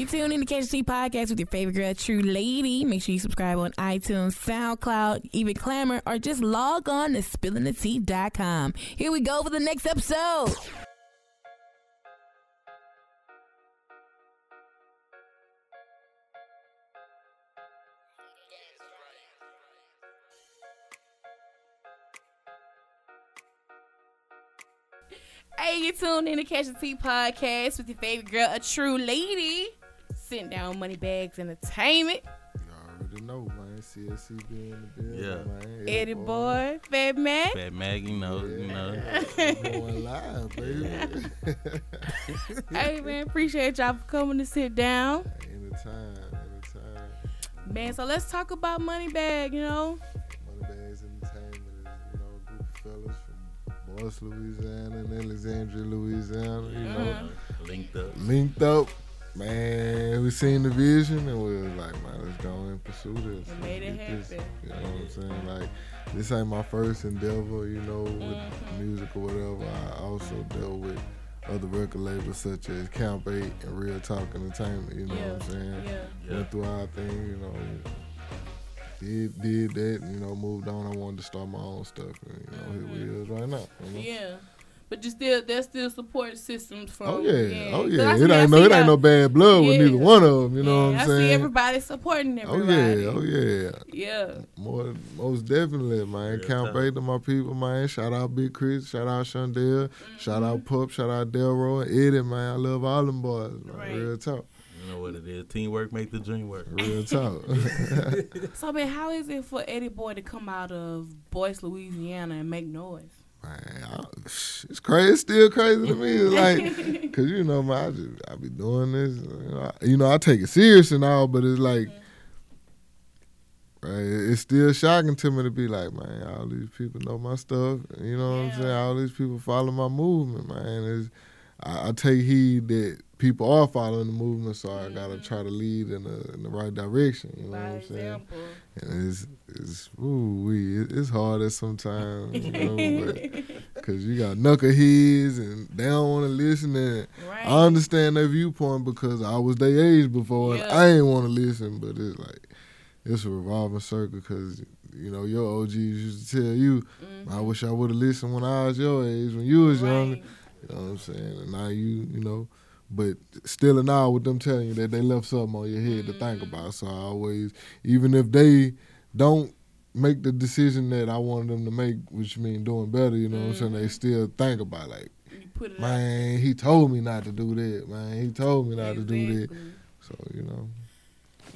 You tune in to Catch the Tea podcast with your favorite girl, True Lady. Make sure you subscribe on iTunes, SoundCloud, even Clamor, or just log on to spillingthetea.com. Here we go for the next episode. Hey, you tuned in to Catch the Tea podcast with your favorite girl, a true lady. Sitting down Money Bags Entertainment. You already know, man. CSCB in the building, Yeah. man. Eddie Boy, Fat Man. Fat Mag, you know, you know. Yeah, going live, baby. hey, man, appreciate y'all for coming to sit down. anytime, anytime. Man, so let's talk about money bag, you know. Money Bags Entertainment is, you know, a group of fellas from Boyce, Louisiana and Alexandria, Louisiana, you know. Uh-huh. Linked up. Linked up. Man, we seen the vision and we was like, man, let's go and pursue this. We made it Let's this. happen. You know what I'm saying? Like, this ain't my first endeavor, you know, with Mhm. music or whatever. I also dealt with other record labels such as Camp 8 and Real Talk Entertainment, you know yeah, what I'm saying? yeah. Yeah. Went through our thing, you know. Did did that, you know, moved on. I wanted to start my own stuff, and you know, here we is right now. You know? Yeah. But you still, there's still support systems from. Oh yeah, oh 'Cause yeah. It see- I ain't no, it y'all- ain't no bad blood with Yeah. neither one of them. You know yeah, what I'm I saying? I see everybody supporting everybody. oh yeah, oh yeah. Yeah. More, most definitely, man. Real Count tough. To my people, man. Shout out Big Chris, shout out Shondell, shout Mm-hmm. out Pup, shout out Delroy, and Eddie, man. I love all them boys, man. Right. Real talk, You know what it is. Teamwork make the dream work. real talk. So, man, how is it for Eddie Boy to come out of Boyce, Louisiana, and make noise? Man, I, it's crazy. It's still crazy to me. It's like, cause you know, man, I just I be doing this. You know, I, you know, I take it serious and all, but it's like. Right, it's still shocking to me to be like, man, all these people know my stuff. You know what I'm saying? All these people follow my movement, man. It's, I, I take heed that people are following the movement, so I gotta Mhm. try to lead in the in the right direction. You know By what I'm saying? example. And it's it's ooh wee, it, it's hard at sometimes, you know, but, cause you got knuckleheads and they don't want to listen. And right. I understand their viewpoint because I was their age before, and Yeah. I ain't want to listen. But it's like it's a revolving circle because you know your OGs used to tell you, Mhm. I wish I would have listened when I was your age, when you was young. Right. You know what I'm saying? And now you, you know, but still and now with them telling you that they left something on your head to think Mhm. about. So I always, even if they don't make the decision that I wanted them to make, which mean doing better, you know what I'm saying? They Mhm. still think about like, You put it out. man, he told me not to do that. Man, he told me not to do that. So you know,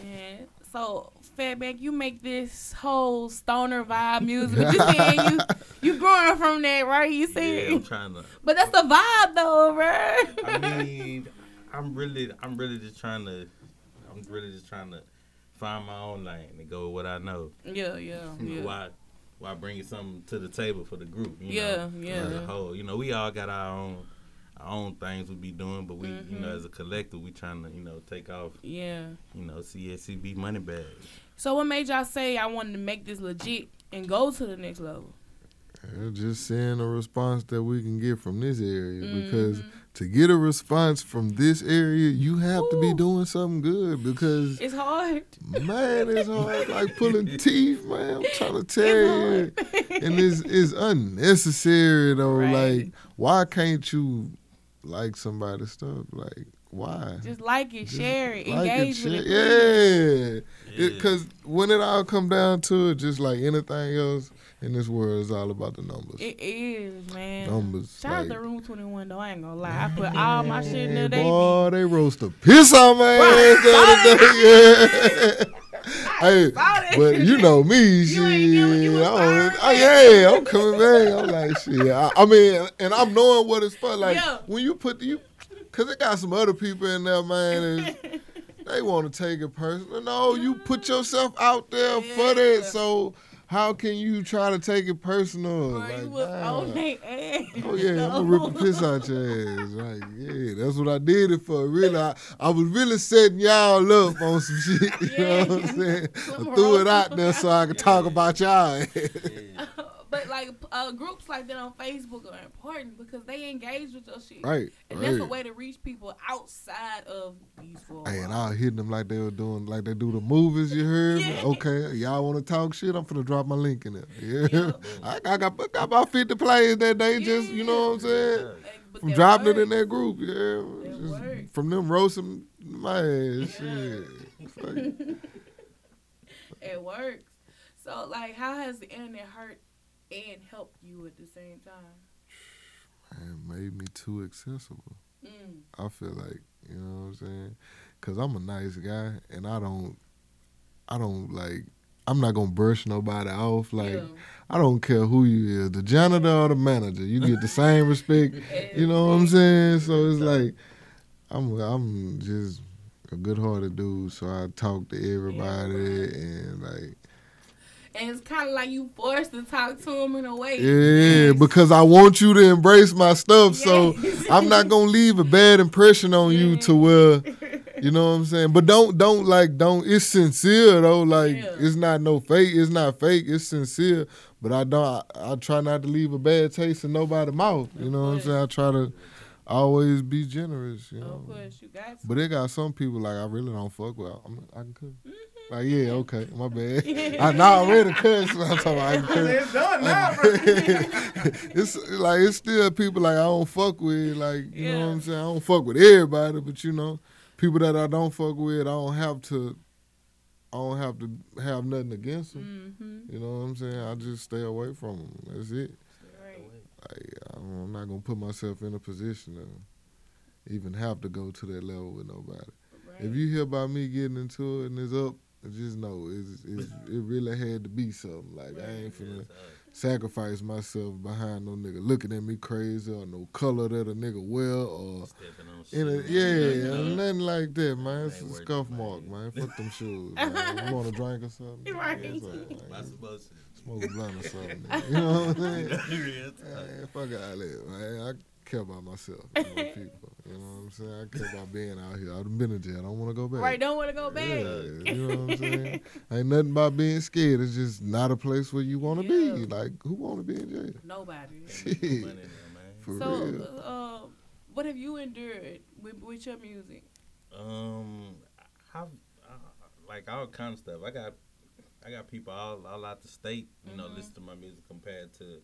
Yeah. So, Fatback, you make this whole stoner vibe music. But you saying you you growing from that, right? You Yeah, I'm trying to. but that's the vibe, though, bro. I mean, I'm really, I'm really just trying to, I'm really just trying to find my own lane and go with what I know. yeah, yeah, yeah. Why, why bringing something to the table for the group? You Yeah, know, yeah. As a whole, you know, we all got our own, our own things we be doing, but we, you know, Mhm. as a collective, we trying to, you know, take off, Yeah. you know, CSCB money bags. So, what made y'all say I wanted to make this legit and go to the next level? Yeah, just seeing a response that we can get from this area because Mhm. to get a response from this area, you have to be doing something good because it's hard. man, it's hard like pulling teeth, man. I'm trying to tell It's you. hard. And it's it's unnecessary though. Right. Like, why can't you like somebody's stuff? Like, why? Just like it, Just share it, like engage with it. share- please. Yeah. Because when it all come down to it, just like anything else in this world, it's all about the numbers. It is, man. numbers. Shout out like, to Room 21, though. I ain't gonna lie. I put all my shit in there. They be Boy, they roast the piss on my Right. ass the other day. Hey, saw but you know me, shit. Ain't you I oh, yeah, I'm coming back. I'm like, shit. I, I mean, and I'm knowing what it's for. Like, Yeah. when you put the, you, because it got some other people in there, man, and they want to take it personal. No, you put yourself out there for Yeah. that. So, how can you try to take it personal? Bro, Like, you was nah. on their ass. Oh yeah, I'm gonna rip the piss out your ass. Like, yeah, that's what I did it for. Really, I, I was really setting y'all up on some shit. You know what I'm saying? I threw it out there so I could talk about y'all. But like uh, groups like that on Facebook are important because they engage with your shit. Right. And right. that's a way to reach people outside of these four. Hey, and. I hit them like they were doing, like they do the movies. You heard? Yeah. Okay, y'all want to talk shit? I'm gonna drop my link in there. Yeah, Yeah. I, I got, I got about 50 players that they just, you know what I'm saying? But From dropping it in that group, yeah. That Just works. from them roasting my ass, shit. It works. So, like, how has the internet hurt and help you at the same time? Man, made me too accessible. Mm. I feel like, you know what I'm saying? Cause I'm a nice guy and I don't, I don't like, I'm not gonna brush nobody off. Like, yeah. I don't care who you is, the janitor or the manager. You get the same respect. You know what I'm saying? So it's like, I'm, I'm just a good-hearted dude. So I talk to everybody and like, And it's kind of like you forced to talk to them in a way. yeah, Yes. because I want you to embrace my stuff. So I'm not gonna leave a bad impression on you to where you know what I'm saying. But don't don't like don't. It's sincere though. Like Yeah. it's not no fake. It's not fake. It's sincere. But I don't. I, I try not to leave a bad taste in nobody's mouth. You know what I'm saying. I try to always be generous. You know. Of course, you got to. But it got some people like I really don't fuck with. I'm, I can cook. Mm-hmm. Like yeah, okay, my bad. I now already cuss. but I'm talking about I can cook. It's done now, bro. it's like it's still people like I don't fuck with, like you know what I'm saying. I don't fuck with everybody, but you know, people that I don't fuck with, I don't have to. I don't have to have nothing against them. Mm-hmm. You know what I'm saying? I just stay away from them. That's it. Right. Like, I'm not gonna put myself in a position to even have to go to that level with nobody. right. If you hear about me getting into it and it's up, just know it's, it's it really had to be something. Like I ain't finna sacrifice myself behind no nigga looking at me crazy or no color that a nigga wear or Stepping on in a, yeah, man. nothing like that, man. It's a scuff mark, man. Fuck them shoes, man. You want a drink or something? Right. Yeah, it's all right, Am I supposed to? Smoke a blunt or something. You know what I'm saying? Man, fuck all that, man. I care about myself, and my people. You know what I'm saying? I care about being out here. I've been in jail. I don't want to go back. Right, don't want to go back. Yeah, back. you know what I'm saying? Ain't nothing about being scared. It's just not a place where you want to be. Like, who want to be in jail? Nobody. Shit. Money there, man. For So, real. uh, what have you endured with, with your music? Um, how, uh, like all kind of stuff. I got, I got people all, all out the state. You know, Mhm. listen to my music compared to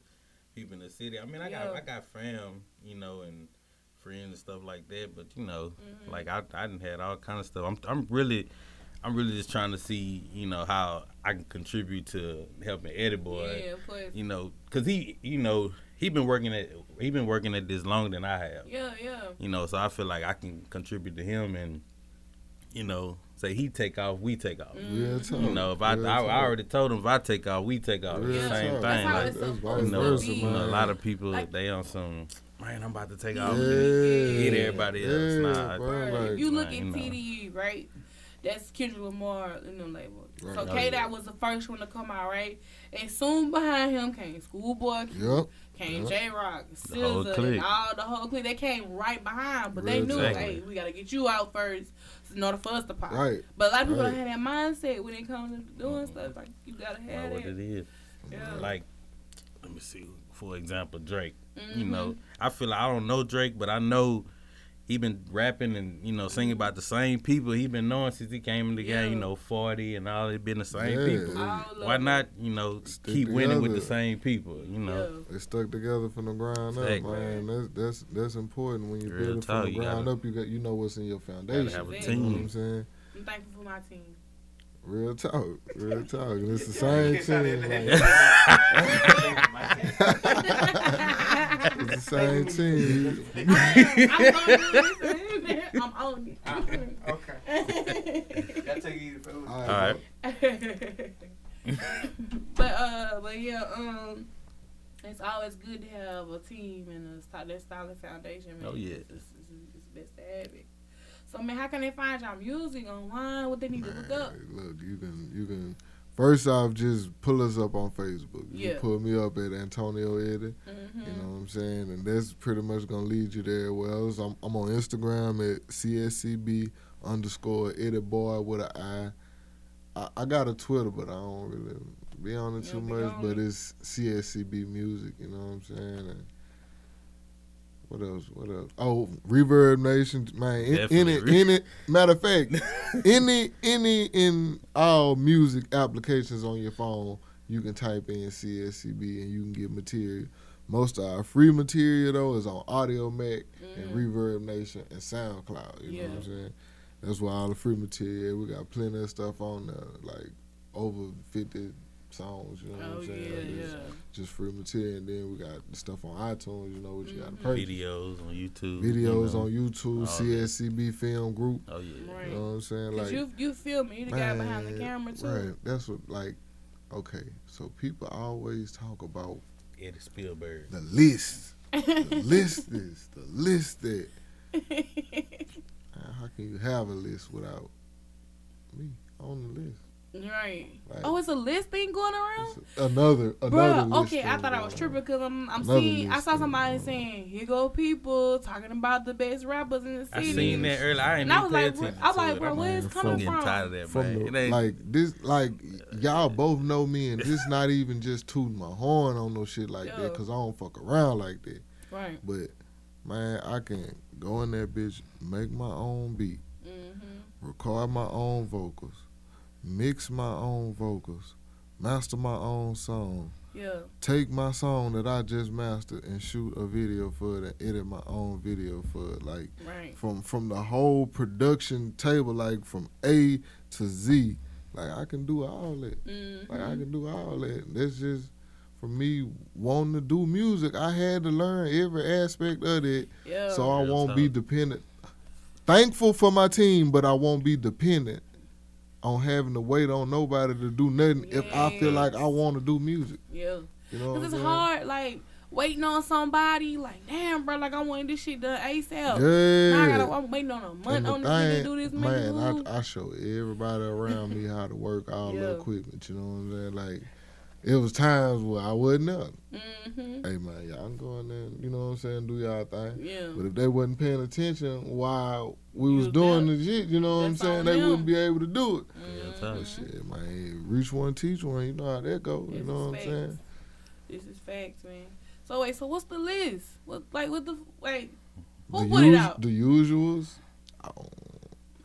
people in the city. I mean, I got, Yeah. I got fam, you know, and friends and stuff like that. But you know, Mhm. like I, I didn't had all kind of stuff. I'm, I'm really, I'm really just trying to see, you know, how I can contribute to helping Eddie Boy. yeah, of course. You know, cause he, you know, he been working at, he been working at this longer than I have. Yeah, yeah. You know, so I feel like I can contribute to him and, you know, say he take off, we take off. Mm. Real talk. You know, if I, Real I, I talk. already told him if I take off, we take off. Real the same talk. Thing. how Like, it's That's supposed you know, versa, you know, a lot of people Like- they on some man. I'm about to take Yeah. off. Hit everybody else. Yeah, Nah, bro, like- you look Right, at you know. TDE, right? That's Kendrick Lamar in the label. Right. So Oh, K. Dot was the first one to come out, right? And soon behind him came Schoolboy Yep. came Yep. Jay Rock, The SZA, and all the whole clique. They came right behind, but they knew, talk. hey, we gotta get you out first in order for us to pop. Right. But a lot of people Right. don't have that mindset when it comes to doing stuff. Like you gotta Know have what it. it is. Yeah. Like, let me see. For example, Drake. You Mhm. know, I feel like I don't know Drake, but I know he been rapping and you know singing about the same people he been knowing since he came in the game. You know, forty and all. It been the same Yeah. people. Why not? You know, Stick keep winning with the same people. You know. Yeah. They stuck together from the ground up, Exactly. man. That's that's that's important when you Real build it talk, from the ground gotta- up. You got you know what's in your foundation. have a You know team. what I'm saying? I'm thankful for my team. Real talk, real talk. And it's the same team. that Like, it's the same team. I'm on it. I'm on it. Okay. Gotta take it easy, fellas. All All right. but uh, but yeah, um, it's always good to have a team and a sto- that solid foundation. Man. Oh, yeah. it's, it's, it's best to have it. So man, how can they find y'all music online? What they need to look up? Look, you can you can first off just pull us up on Facebook. You Yeah. can pull me up at Antonio Eddie. Mm-hmm. You know what I'm saying? And that's pretty much gonna lead you there. Well, I'm, I'm on Instagram at CSCB underscore Eddie Boy with an I. I, I got a Twitter, but I don't really be on it You too much. But it's CSCB Music. You know what I'm saying? And what else? What else? Oh, Reverb Nation, man. In, in it, in it. Matter of fact, any any in all music applications on your phone, you can type in CSCB and you can get material. Most of our free material though is on Audiomack and mm. Reverb Nation and SoundCloud. You know what I'm. Yeah. saying? That's why all the free material. We got plenty of stuff on there, like over fifty songs. You know what Oh I'm saying? yeah, Like, yeah. Just free material, and then we got stuff on iTunes. You know what you got to Mhm. purchase. Videos on YouTube. Videos you know. on YouTube, all that. CSCB Film Group. Oh yeah. Right. You know what I'm saying? Cause Like, you you feel me, you the guy behind the camera too. Right. That's what like. Okay, so people always talk about Eddie Spielberg. the list. The list is the list that. How can you have a list without me on the list? Right. Like, Oh, it's a list thing going around. another another Bruh, list. okay, I thought I was tripping because I'm, I'm seeing. I saw somebody saying, "Here go people talking about the best rappers in the city." I city." seen that earlier. I ain't And I was like. I'm to like, bro, where is man, coming I'm from? tired of that, From the, ain't- like this, like y'all both know me, and this not even just tooting my horn on no shit like Yeah. that, cause I don't fuck around like that. Right. But man, I can go in that bitch, make my own beat, Mm-hmm. record my own vocals, mix my own vocals, master my own song, Yeah. take my song that I just mastered and shoot a video for it and edit my own video for it. Like Right. from from the whole production table, like from A to Z. Like I can do all that. Mm-hmm. Like I can do all that. That's just for me wanting to do music. I had to learn every aspect of it, yeah. so I Real won't be dependent. Thankful for my team, but I won't be dependent on having to wait on nobody to do nothing if I feel like I want to do music. yeah. You know, Cause it's saying? hard, like waiting on somebody. Like, damn, bro, like I want this shit done ASAP. Yeah. Now I gotta, I'm waiting on a month on this nigga to do this man, man. I, I show everybody around me how to work all Yeah. the equipment. You know what I'm saying? Like, it was times where I wasn't up. mm-hmm. Hey man, y'all can go in there, and, you know what I'm saying, do y'all thing. Yeah. But if they wasn't paying attention while we You was was doing the shit, you know what I'm saying, they them. wouldn't be able to do it. Real Mhm. talk. But shit, man, reach one, teach one. You know how that go. You know is what I'm saying? This is facts, man. So wait, so what's the list? What like what the wait? Who the put it out? The usuals. Oh,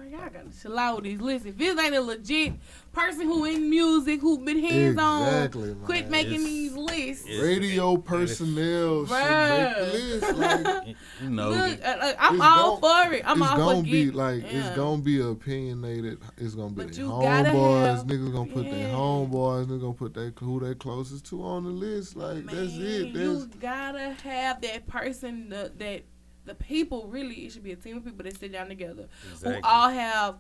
Man, y'all gotta chill out with these lists. If this ain't a legit person who in music, who been hands exactly, on, man. quit making It's- these lists. Radio personnel should make the list. Like, You know, Look, uh, uh, I'm It's all gon- for it. I'm it's all gonna for be get, like yeah. it's gonna be opinionated. It's gonna be But their homeboys. have- niggas gonna put their yeah. homeboys. Niggas gonna put their who they closest to on the list. Like that's it. That's you gotta have that person that, that the people really. It should be a team of people that sit down together exactly. who all have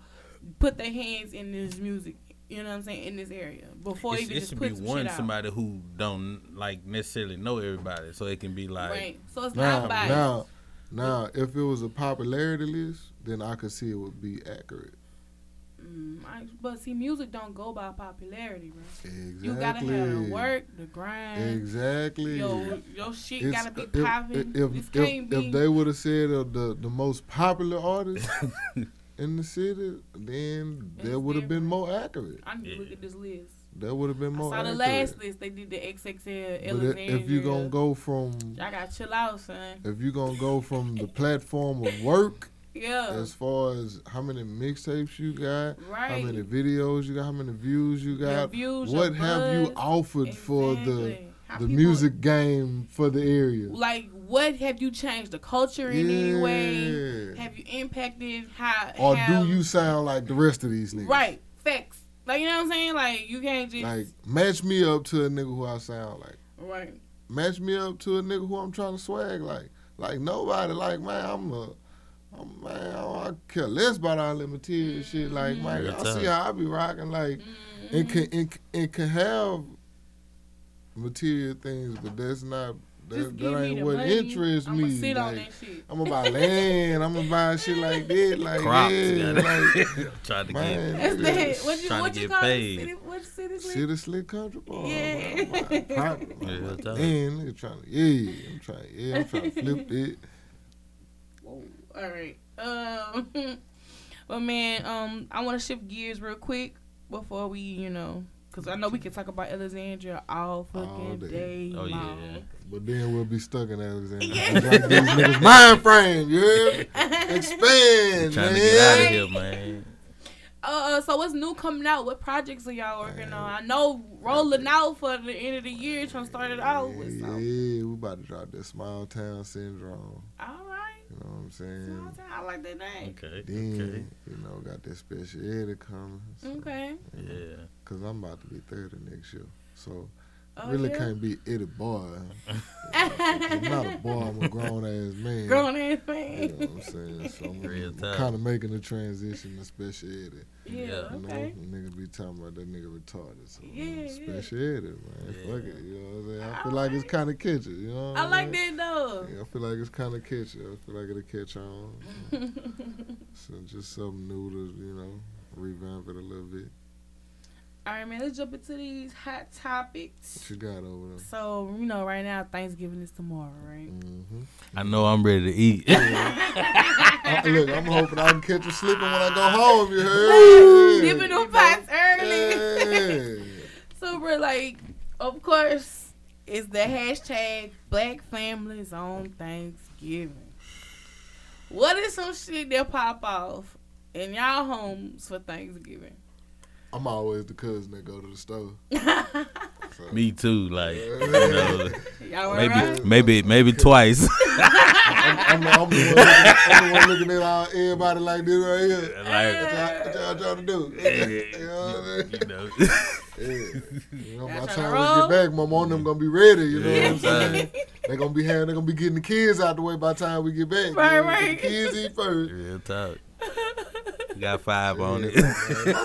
put their hands in this music. You know what I'm saying in this area before It's- even it just should put be some one somebody who don't like necessarily know everybody, so it can be like right. So it's now not biased. now now. If it was a popularity list, then I could see it would be accurate. Mm, I, but see, music don't go by popularity, bro. Exactly. You gotta have the work, the grind. Exactly. Yo, your shit It's- gotta be if- popping. If, this if, can't if, they would have said uh, the the most popular artist in the city, then It's that would have been more accurate. I need to Yeah. look at this list. That would have been more. I more saw the accurate. last list. They did the XXL But i- if you're gonna go from I gotta chill out, son. if you're gonna go from the platform of work Yeah. as far as how many mixtapes you got, right. how many videos you got, how many views you got, views, what have you offered for the How the people- music game for the area? Like, what have you changed the culture in any way? Have you impacted how? Or how, do you sound like the rest of these niggas? Right. Facts. Like you know what I'm saying? Like you can't just Like match me up to a nigga who I sound like. right. Match me up to a nigga who I'm trying to swag like. Like nobody. Like man, I'm a. I'm, man, I, I care less about all that material shit. Like, man, Real y'all see how I be rocking. Like, Mm-hmm. it can it, it can have material things, but that's not that, that ain't what money. interests I'ma me. sit on Like, that shit. I'm gonna buy land. I'm gonna buy shit like that. Like, Crops. yeah, like trying to man, That's the what you Trying to what you get call paid. it? City, what city? sleep? City slick country boy. Yeah. man, I'm. Yeah, I'm like, tell Man, trying to yeah, I'm trying yeah, I'm trying to flip it. Whoa. All right. Um. But man, um, I want to shift gears real quick. before we, you know, because I know we can talk about Alexandria all fucking day. day. Oh, yeah. long. But then we'll be stuck in Alexandria. It's like these niggas mind frame, yeah. Expand, Trying man. to get out of here, man. Uh, so what's new coming out? What projects are y'all working Man. on? I know rolling out for the end of the year, trying to start it out Yeah, with yeah, we about to drop that small town syndrome. All right, You know what I'm saying? I like that name. Okay. Then, Okay. you know, got that special edit coming. So, Okay. Yeah. Cause I'm about to be 30 next year. So Oh, really yeah? can't be Eddie boy. I'm not a boy, I'm a grown ass man. Grown ass man. You know what I'm saying? So I'm, kind of making the transition to special edit. Yeah. Yeah. You know, Okay. nigga be talking about that nigga retarded. So Yeah, yeah. special edit, man. Fuck it. You know what I'm saying? I feel like it's kind of catchy. You know what I I'm like saying? that though. Yeah, I feel like it's kind of catchy. I feel like it'll catch on. So just something new to, you know, revamp it a little bit. All right, man. Let's jump into these hot topics. What you got over there? So you know, right now Thanksgiving is tomorrow, right? Mm-hmm. I know I'm ready to eat. I, look, I'm hoping I can catch you sleeping when I go home. You heard? Yeah. Dipping them pots early. Yeah. So we're like, of course, it's the hashtag Black Families on Thanksgiving. What is some shit that pop off in y'all homes for Thanksgiving? I'm always the cousin that go to the store. So, Me too. Like, you know, Y'all maybe, alright? maybe, maybe twice. I'm, I'm, the, I'm, the one looking, I'm the one looking at all, everybody like this right here. What like, y'all, what y'all trying to do? you know what I mean? you know. Yeah. You know, by Y'all the tryna time we get back, my mom and them gonna be ready. You know Yeah, what I'm saying? they gonna be having, they gonna be getting the kids out the way by the time we get back. Right, you know? right. The kids eat first. Real talk. Got five on Yeah, it.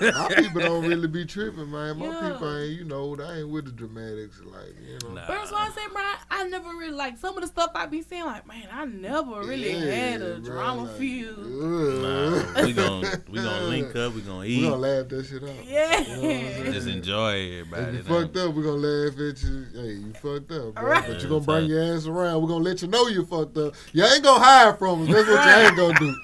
man. my, my people don't really be tripping, man. My Yeah. people ain't, you know, they ain't with the dramatics, like you know. Nah. But that's why I say, bro, I never really like some of the stuff I be seeing. Like, man, I never really had a bro, drama like, feel. Nah, we gon' we gonna link up. We gonna eat. We eat. gonna laugh that shit up. Yeah. You know what I'm saying? Just enjoy If everybody. you now. fucked up, we gonna laugh at you. Hey, you fucked up, bro. Right. But you gonna bring your ass around. we gonna let you know you fucked up. You ain't gonna hide from us. That's what you ain't gonna do.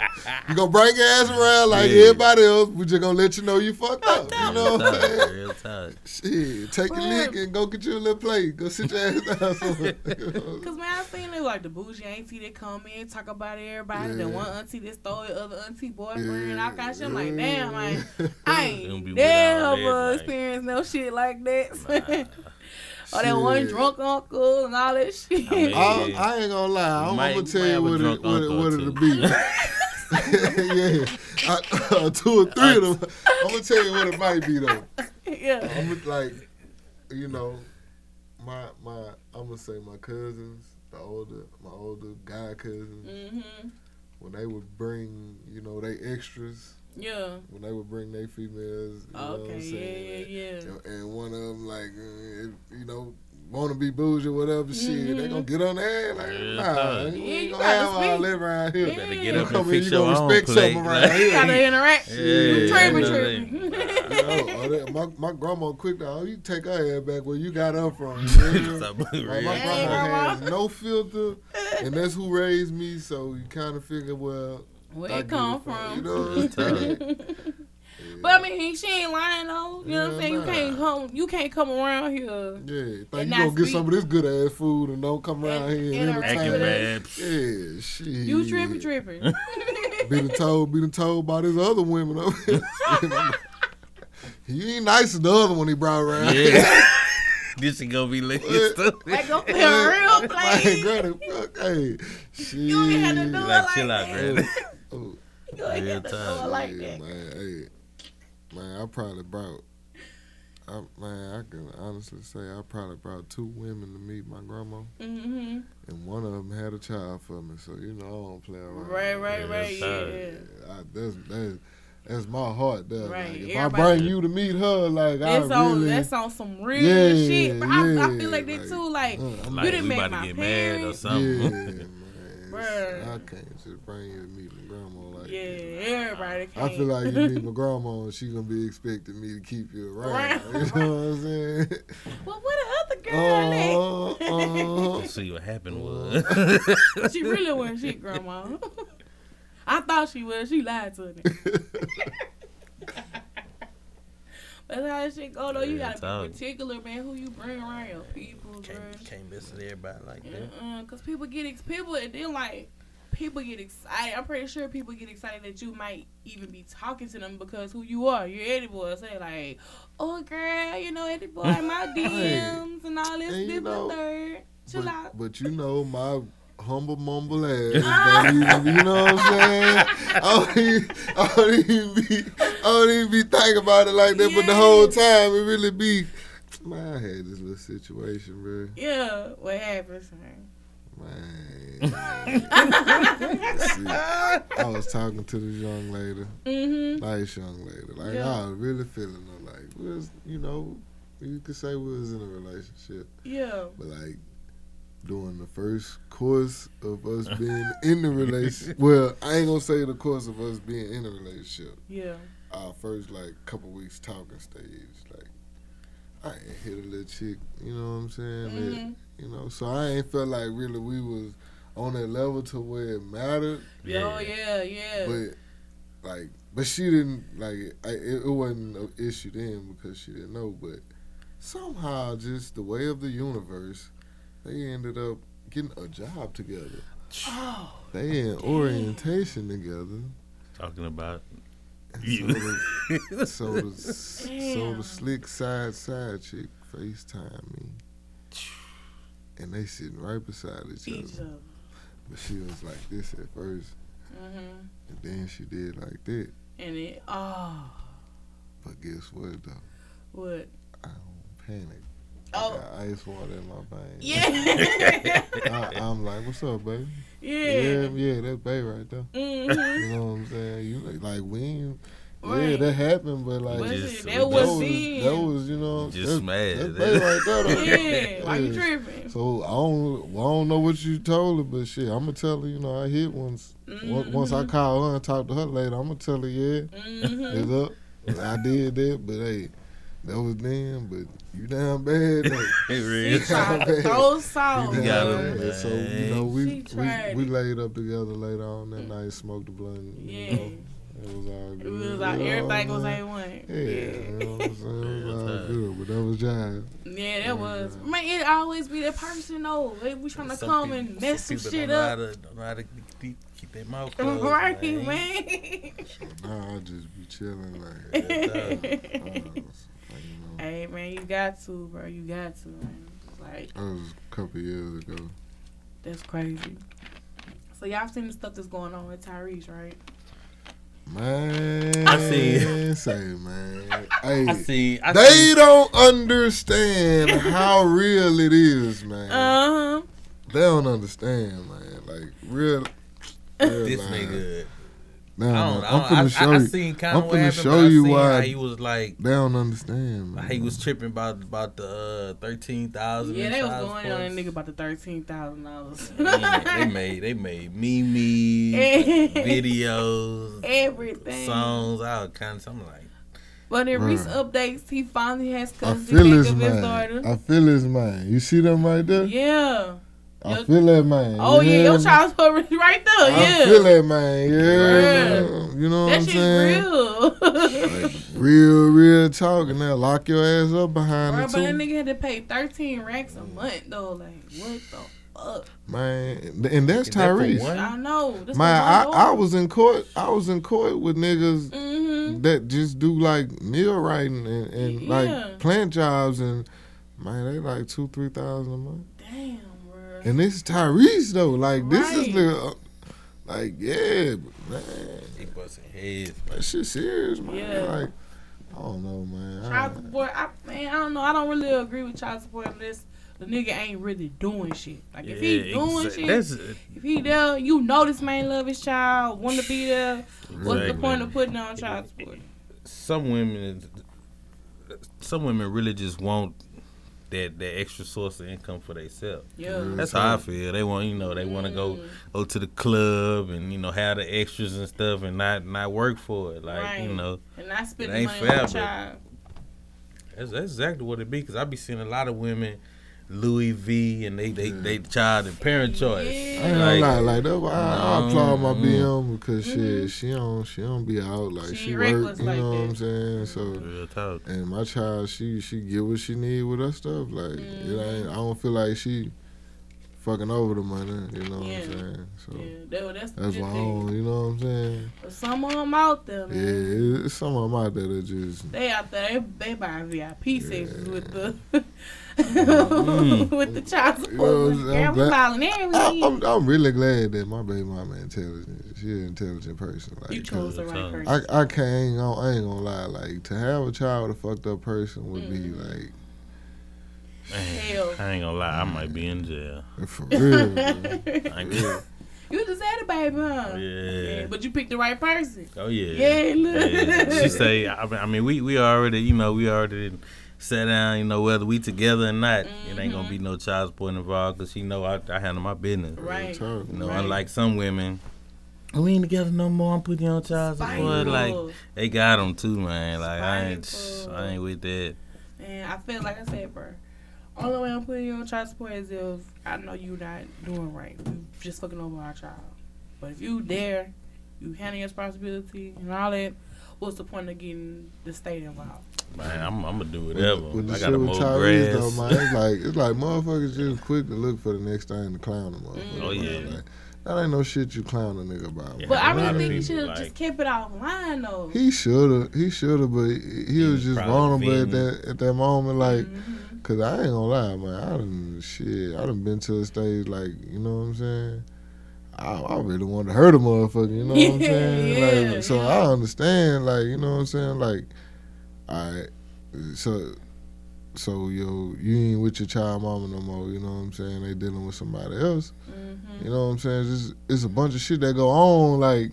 You gonna bring your ass around like Yeah. Everybody else. We just gonna let you know you fucked up. You know what I'm saying? Real talk. Shit, take a Right. lick and go get you a little plate. Go sit your ass down somewhere. You know? Cause man, I seen it like the bougie auntie that come in talk about everybody. Yeah. Then one auntie that stole the other auntie boyfriend. Yeah. All kind of shit. I'm like, damn, like I Don't be ain't with all that, never like- experienced no shit like that. Nah. or that one drunk uncle and all that shit. I mean, I, I ain't gonna lie. I'm, Might- gonna tell you what it, what, it, what it'll be. yeah, I, uh, two or three of them. I'm gonna tell you what it might be though. yeah. I'm like, you know, my my. I'm gonna say my cousins, the older, my older guy cousins, Mhm. when they would bring, you know, they extras. Yeah. When they would bring their females, you know what Okay. I'm Yeah. saying? Yeah. Yeah. And one of them like, uh, you know, want to be bougie, whatever shit. They Mhm. gonna get on their ass like, Yeah, nah, Yeah, ain't you gonna gotta have all speak. that around here. Yeah. Better get up come and fix you your gonna own respect plate. something around here. Gotta interact. Yeah, tripping, I know tripping. You know, or that- my my grandma quick to oh you take her ass back where you got her from. You know? Like, my Yeah, talk. grandma has no filter, and that's who raised me. So you kind of figure, well, Where I it come from, from? You know what I'm saying? But I mean, she ain't lying though. You know what I'm Yeah, saying? You can't come. You can't come around here. Yeah, And think you not gonna get some of this good ass food and don't come around And- here and and interact Acting entertain. us. bad. Yeah, shit. You tripping, tripping. Be done told, be done told by these other women over here. he ain't nice as the other one he brought around. Yeah. this is gonna be lit too. Like go play a real Like, play. granny, fuck, hey, shit. You ain't had to do it Like, like chill out, that. Granny. Oh, oh. You ain't Real had to do time. it like yeah, that. man, hey, man, I probably brought, I, man, I can honestly say I probably brought two women to meet my grandma, hmm and one of them had a child for me, so you know I don't play around. Right, right, Yeah, right. sir. Yeah. I, that's that's that's my heart there. Right, Like, if everybody- I bring you to meet her, like That's I on really, that's on some real Yeah, shit. Bro, I, I feel like that like, too. Like uh, Like you didn't make about my to get mad or parents. yeah, man. I can't just bring you to meet my grandma like. Yeah, that. everybody. Came. I feel like you meet my grandma and she gonna be expecting me to keep you around. Right. You know what I'm saying? Well, what the other girl? Uh, uh, Let's see what happened was. at? She really wasn't shit, grandma. I thought she was. She lied to me. But That's how that shit go though. You gotta be particular, man, who you bring around people, bro. Can't, can't mess with everybody like that. Uh-uh, Cause people get ex- people and then like people get excited. I'm pretty sure people get excited that you might even be talking to them because who you are. You're Eddie Boy. Say like, oh girl, you know Eddie Boy, my DMs and all this, And this, know, and third. Chill But, out. but you know my humble mumble ass. even- you know what I'm saying? I don't, even, I don't even be I don't even be thinking about it like that. But the whole time it really be. Man, I had this little situation, bro. Yeah, what happens, man? Man, I was talking to this young lady, Mm-hmm. nice young lady. Like Yeah. I was really feeling her. Like we was, you know, you could say we was in a relationship. Yeah. But like during the first course of us being in the relationship, well, I ain't gonna say the course of us being in a relationship. Yeah. Our first like couple weeks talking stage, like I ain't hit a little chick, you know what I'm saying? That, Mhm. you know, so I ain't felt like really we was on that level to where it mattered, Oh yeah, yeah. but like, but she didn't like. I, it, it wasn't an issue then because she didn't know, but somehow just the way of the universe, they ended up getting a job together. oh, They in orientation together. Talking about And You. So the, so the so the slick side side chick FaceTime me. And they sitting right beside each each other. other. But she was like this at first. Mm-hmm. And then she did like that. And it, oh, But guess what though? what? I don't panic. I Oh, got ice water in my veins. yeah, I, I'm like, what's up, baby? yeah. Yeah, yeah, that's babe right there. Mm-hmm. You know what I'm saying? You like, like we ain't, yeah, that happened, but like But just- shit, that was that was, that was, you know, Just that's, smashed. That's babe right there. Though. yeah, why you tripping? So I don't, well, I don't know what you told her, but shit, I'm gonna tell her. You know, I hit once. Once- Once I Mhm. call her and talk to her later, I'm gonna tell her, yeah, Mhm. it's up. I did that, but hey, that was then. But you damn bad though. It She real. tried to throw salt. You You damn got man. him, bad. So you know, we we, we laid up together later on that night, smoked the blunt. You Yeah. know, it was all It good. was like you know everything was I'm a one. saying? Yeah, you know I'm saying? It was all good, but that was jive. Yeah, that was. Man, it always be that person though. They be trying to Some come people- and mess some people shit don't know up. How to, don't know how to keep, keep their mouth closed. Right, man. man. Nah, I just be chilling like, hey man, you got to, bro. You got to, man. Like That was a couple years ago. that's crazy. So y'all seen the stuff that's going on with Tyrese, right? Man, I see. Say, man. Hey, I see. I they see. don't understand how real it is, man. Uh huh. they don't understand, man. Like real. real This life. nigga. Nah, I man, don't. I, I'm don't, finna I, show I, I you. seen kind I'm of what finna happened. show but you why- how he was like. They don't understand, man. He was tripping about about the uh, thirteen thousand. Yeah, they was going on that nigga about the thirteen thousand dollars. they made they made memes, videos, Everything. songs, all kinds. I'm like, But in Bruh. recent updates, he finally has I custody feel his of his daughter. I feel his mind. You see them right there? yeah. I feel that man. Oh You yeah, hear your me? child support right there. I yeah. feel that man. Yeah, Yeah. you know what that I'm shit saying? real. Like, real, real talk, and they'll lock your ass up behind Bro, it but that nigga had to pay thirteen racks a month though. Like what the fuck? man. And that's Is that Tyrese. I know. This Man, I, I was in court. I was in court with niggas Mm-hmm. that just do like meal writing and, and Yeah. like plant jobs, and man, they like two, three thousand a month. Damn, bro. And this is Tyrese though. Like this is the, uh, like yeah, but, man. he busting heads. That shit serious, man. Yeah. Like, I don't know, man. I- Child support, I, man, I don't know. I don't really agree with child support unless the nigga ain't really doing shit. Like if he doing exa- shit, if he there, you know this man love his child, want to be there. What's the point of putting on child support? some women. Some women really just want that that extra source of income for themselves. Yeah. That's how I feel. They want, you know, they want to go Mm. go to the club and you know have the extras and stuff and not not work for it. Like Right. you know, And not spending It ain't money fair, on the but- child. that's, that's exactly what it be. Cause I be seeing a lot of women Louis V, and they they they child and parent choice. I ain't gonna lie, like that. I, I applaud my mm. BM because Mhm. shit, she don't she don't be out like She she, work. You like know what I'm saying? So. Real talk. And my child, she she get what she need with her stuff. Like it Mhm. ain't, I don't feel like she fucking over the money. You know Yeah. what I'm saying? So Yeah, that, that's that's my thing. own. You know what I'm saying? But Some of them out there, Yeah, man. it's some of them out there that just. They out there, they, they buying VIP sessions with the Mm. with the child You know support. I'm saying? I'm we glad- filing I, everything. I'm I'm really glad that my baby mama intelligent. She an intelligent person. Like You chose the right person. I I can't I ain't gonna, I ain't gonna lie. Like to have a child with a fucked up person would be Mhm. like Man, Hell. I ain't gonna lie, I might be in jail. for real. man. I ain't gonna- you just had a baby, huh? yeah. But you picked the right person. Oh yeah. Yeah, look. Yeah. She say, I mean, I mean, we we already, you know, we already sat down, you know, whether we together or not, it ain't gonna mm-hmm. be no child support involved because she know I, I handle my business. Right. You know, Right. unlike some women, we ain't together no more. I'm putting you on child support. Spiteful. Like they got them too, man. Like I ain't, I ain't with that. And I feel like I said, bro. Only way I'm putting you on child support is if I know you not doing right. You just fucking over our child. But if you there, you handle your responsibility and all that. What's the point of getting the state involved? Man, I'm, I'm gonna do whatever. With the I gotta with mow Tyrese grass. though, man, it's like it's like motherfuckers just quick to look for the next thing to clown a motherfucker. Oh, man. yeah. Like, that ain't no shit you clown a nigga about. Yeah. But I really think he should have like- just kept it offline though. He shoulda, he shoulda, but he, he was was just probably vulnerable at that at that moment. Like, Mhm. cause I ain't gonna lie, man, I done shit, I done been to a stage like, you know what I'm saying. I, I really wanted to hurt a motherfucker, you know what I'm saying? yeah, like, so yeah. I understand, like, you know what I'm saying? Like, I, so, so yo, you ain't with your child mama no more, you know what I'm saying? They dealing with somebody else, Mhm. you know what I'm saying? It's, it's a bunch of shit that go on, like,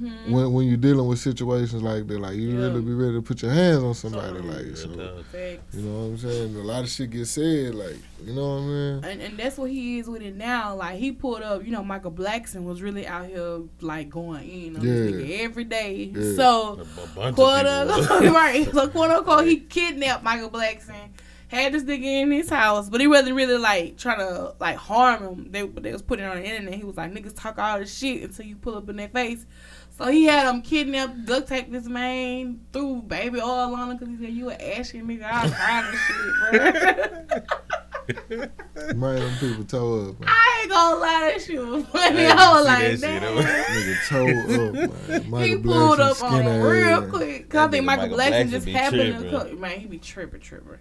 Mhm. when when you're dealing with situations like that, like you Yeah. really be ready to put your hands on somebody, Totally. like Real so. You know what I'm saying? A lot of shit gets said, like you know what I mean? And, and that's what he is with it now. Like he pulled up, you know, Michael Blackson was really out here like going in on this Yeah. nigga every day. Yeah. So A bu- bunch quote of people. unquote, right? So quote unquote, he kidnapped Michael Blackson, had this nigga in his house, but he wasn't really like trying to like harm him. They they was putting it on the internet. He was like, niggas talk all this shit until you pull up in their face. So he had him kidnapped, duct taped this man, threw baby oil on him because he said you an ashy nigga, all kind of shit, bro. Man, them people toe up, man. I ain't gonna lie, that shit was funny. I I was didn't like, see that shit. damn. Nigga toe up, man. He pulled up on skinny him real ass. quick. Cause I think Michael Michael Blackson Blackson just be happened to tripping. come. Man, he be tripping, tripping.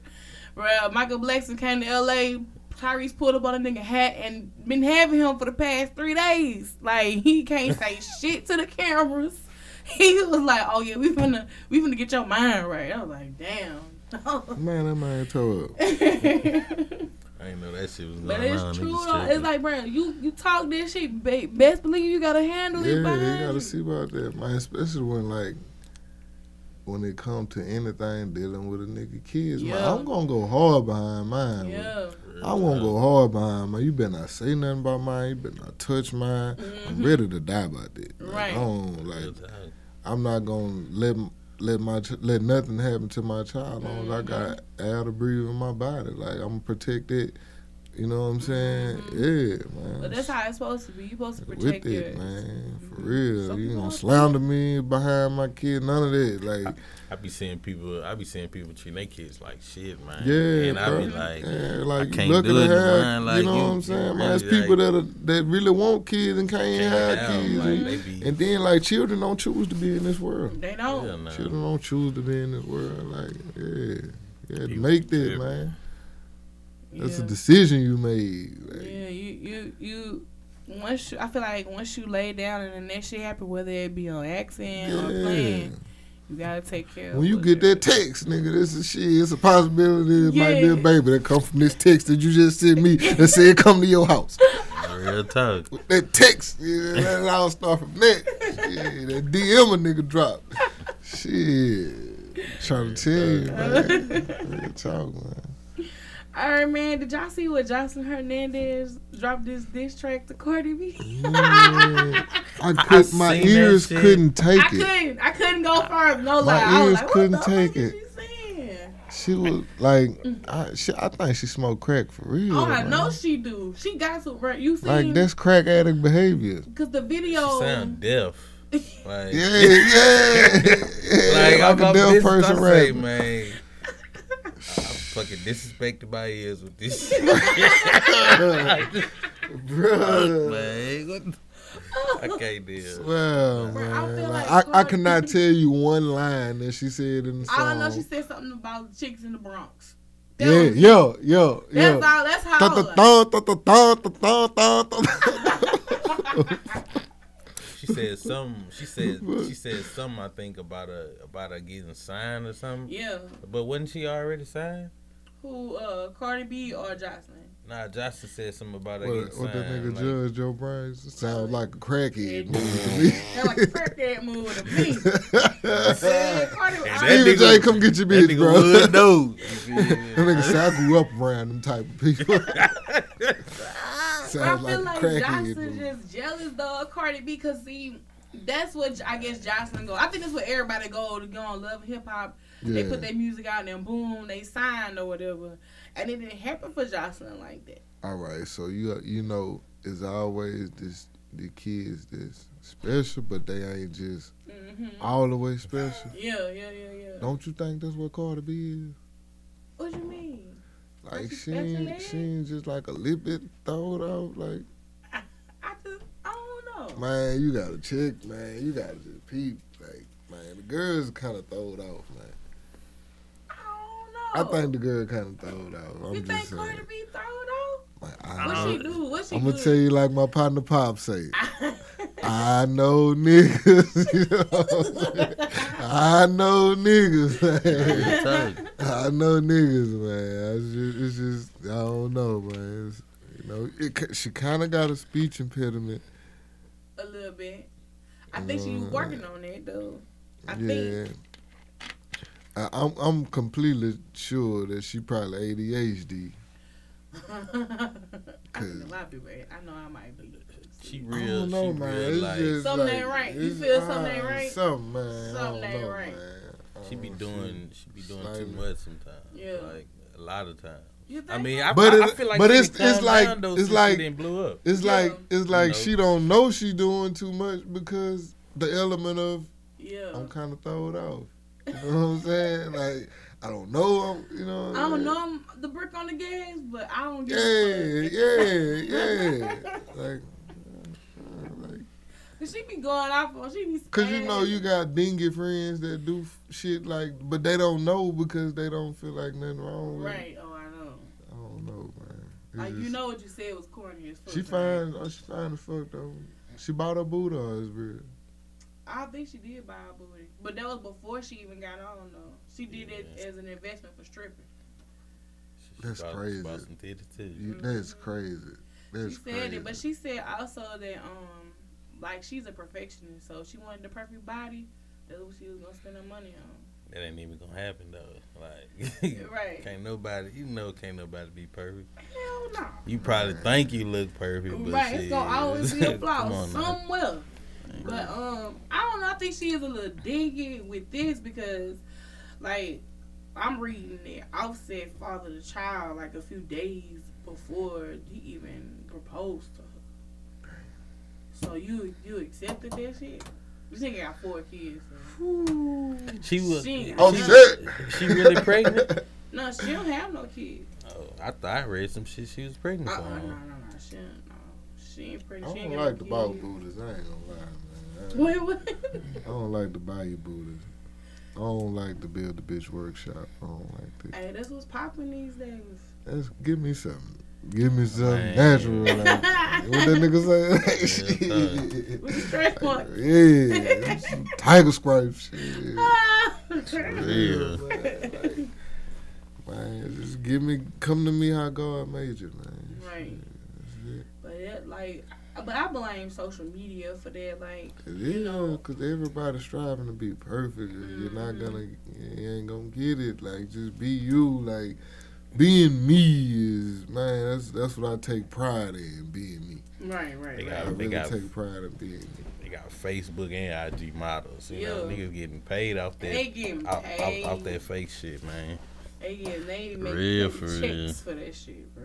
Bro, Michael Blackson came to LA. Tyrese pulled up on a nigga hat and been having him for the past three days. Like he can't say shit to the cameras. He was like, "Oh yeah, we finna we finna get your mind right." I was like, "Damn." Man, that man toe up. I ain't know that shit was going But on. it's true though. It's like, bro, you you talk this shit, ba- best believe you gotta handle Yeah, it. you behind gotta see about that, man. Especially when like when it come to anything dealing with a nigga kids, man. I'm gonna go hard behind mine. Yeah. I won't go hard behind mine. You better not say nothing about mine. You better not touch mine. I'm ready to die about that. Like, Mm-hmm. Right. I don't like. I'm not gonna let let my ch- let nothing happen to my child. As long as I got air to breathe in my body, like I'm gonna protect it. You know what I'm saying? Mm-hmm. Yeah, man. But that's how it's supposed to be. You supposed to with protect it, yours. man. Mm-hmm. For real. Some you gonna don't slander me behind my kid? None of that. Like, I be seeing people. I be seeing people treating their kids like shit, man. yeah, and I be like, yeah, like can't you do to it, have. man. Like, you know you- what I'm saying, man? It's really, people like- that are, that really want kids and can't, can't have have 'em, kids. like, and, be, and then like children don't choose to be in this world. They don't. hell no. Children don't choose to be in this world. Like, yeah, yeah, People make that, man. That's yeah. a decision you made. Like, Yeah, you you you. Once you, I feel like once you lay down and the next shit happen, whether it be on accident or yeah. plane, you gotta take care. of When you get that text, nigga, this is shit. It's a possibility it might be a baby that come from this text that you just sent me that said come to your house. Real talk. With that text, yeah, that all start from that. Shit, that DM a nigga drop. Shit. Trying to tell you, man. Real talk, man. All right, man. Did y'all see what Jocelyn Hernandez dropped this diss track to Cardi B? Man, I could, my ears couldn't take I it. couldn't. I couldn't go further. No My lie. I was ears like, couldn't the take it. she was like, I, she, I think she smoked crack for real. Oh, I man. know she do. She got some. Right? You seen? Like that's crack addict behavior. Cause the video She video. sound deaf. Like, Yeah, yeah, yeah. like, like I'm a deaf this, person I say, rapping. man. I'm fucking disrespected my ears with this shit. Bruh. man, what I can't deal. Well, Bruh, I man, feel like, like I, I Cardi- could not tell you one line that she said in the song. All I know, she said something about chicks in the Bronx. That yeah, was- yo, yo, That's yo. all. That's how. I She said some. She said she said something. I think about a about her getting signed or something. Yeah. But wasn't she already signed? Who? Uh, Cardi B or Joseline? Nah, Joseline said something about her What, what that nigga like- Judge Joe Bryan sounds like a crackhead Yeah. movie to me. That like a crackhead move to me. Yeah, Cardi. And I- that nigga- J, come get your That bitch, nigga bro. would know. You feel me? That nigga said I grew up around them type of people. I Sounds feel like like a crackhead Joseline movie. just jealous though of Cardi B because see, that's what I guess Joseline go. I think that's what everybody go to go on Love Hip Hop. They put their music out and then boom, they signed or whatever, and it didn't happen for Joseline like that. All right, so you you know, it's always this the kids that's special, but they ain't just hmm all the way special. Yeah, yeah, yeah, yeah. Don't you think that's what Cardi B is? What you mean? Like she she ain't, she ain't just like a little bit throwed out. Like I just I don't know. man, you gotta check, man. You gotta just peep. Like man, the girls kind of throwed off, man. I I think the girl kind of throwed off. I'm you just think saying. Cardi B throw it off? Like, I What know. she do? What she I'm gonna tell you like my partner Pop say. I know niggas. you know? I know niggas. Man. I know niggas, man. It's just, it's just I don't know, man. It's, you know, it, she kind of got a speech impediment. a little bit. I think she was working on it though. I yeah. think. I, I'm I'm completely sure that she probably ADHD. I think a lot of people. I know I might be. She I real. don't know, she man. real It's like. just Something like, ain't right. You feel something ain't right? Something, man. Something I don't ain't know, right. man. She be doing. She be doing too much sometimes. Yeah. Like a lot of times. You think I mean, I, But I, I it- feel like but it's- it's like- it's like- she didn't blew up. It's Yeah. like it's like know? she don't know she doing too much because the element of yeah. I'm kind of throwed off. You know what I'm saying? Like I don't know. I'm, you know. what I don't know I'm the brick on the gas, but I don't give Yeah, yeah, yeah. Like, like, Cause she be going off on she be. cause you know you got dingy friends that do f- shit like, but they don't know because they don't feel like nothing wrong with it. Right. Oh, I know. I don't know, man. It's Like you know what you said was corny as fuck. She right? fine. Oh, she fine as fuck though. She bought her or is real. I think she did buy a booty, but that was before she even got on though. She did it as an investment for stripping. That's bought- crazy. bought some titties, too. You, that's crazy. That's she said crazy. it, but she said also that um, like she's a perfectionist, so she wanted the perfect body. That's what she was gonna spend her money on. That ain't even gonna happen though. Like, Right. can't nobody, you know, can't nobody be perfect. Hell no. You probably think you look perfect, but Right, it's gonna always be a flaw on now. Somewhere. But um, I don't know. I think she is a little dingy with this because, like, I'm reading that Offset fathered a child like a few days before he even proposed to her. So you you accepted that shit? This nigga got four kids. So. She was. She- Oh she- shit! She really pregnant? No, she don't have no kids. Oh, I thought I read some shit. She was pregnant Uh for uh no, no, him. no. She ain't, no. She ain't I pregnant. She don't ain't like got the no ball kids. booties. I ain't gonna lie, man. I, Wait, what? I don't like the bayou booties. I don't like the build the bitch workshop. I don't like that. Hey, that's what's popping these days. Let's give me something. Give me something Man. natural. Like, what that nigga say? Shit. With the stretch marks. yeah, some tiger stripes. Shit. Yeah. Man, just give me, come to me how God made you, man. Right. That's. But it, like, but I blame social media for that. Like, You know. cause everybody's striving to be perfect. and You're not Mhm. gonna, you ain't gonna get it. Like, just be you. Like, being me is, man. That's that's what I take pride in. Being me. right, right, They I got- right. they really got- take pride in being me. They got Facebook and IG models. You know, Yeah. niggas getting paid off that. They getting off, paid. off, off that fake shit, man. They get they make, Real make for checks real. for that shit, bro.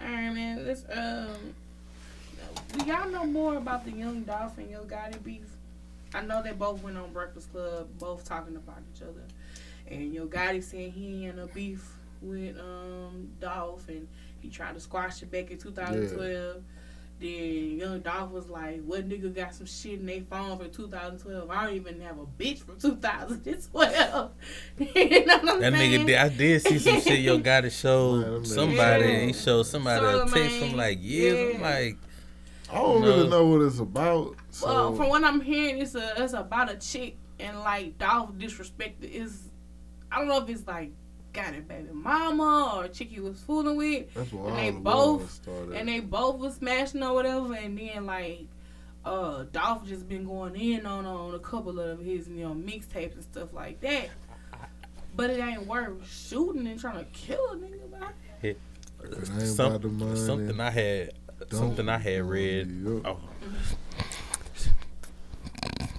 All right, man. Let's um. Do y'all know more about the Young Dolph and Yo Gotti beef? I know they both went on Breakfast Club, both talking about each other. And Yo Gotti said he ain't a beef with um Dolph, and he tried to squash it back in 2012. Then Young Dolph was like, "What nigga got some shit in their phone from 2012? I don't even have a bitch from 2012." you know what I'm That saying? nigga did. I did see some shit. Yo, got to Man, show somebody. Yeah. He showed somebody a text from like years. I'm like, I don't No. really know what it's about. So Well, from what I'm hearing, it's a it's about a chick and like Dolph disrespected is I don't know if it's like got it baby mama or a chick he was fooling with, that's why and all they the both- and they both was smashing or whatever, and then like uh Dolph just been going in on on a couple of his you know mixtapes and stuff like that. But it ain't worth shooting and trying to kill a nigga. about it. It some- about the money, something I had, something I had read. blow you up. Oh.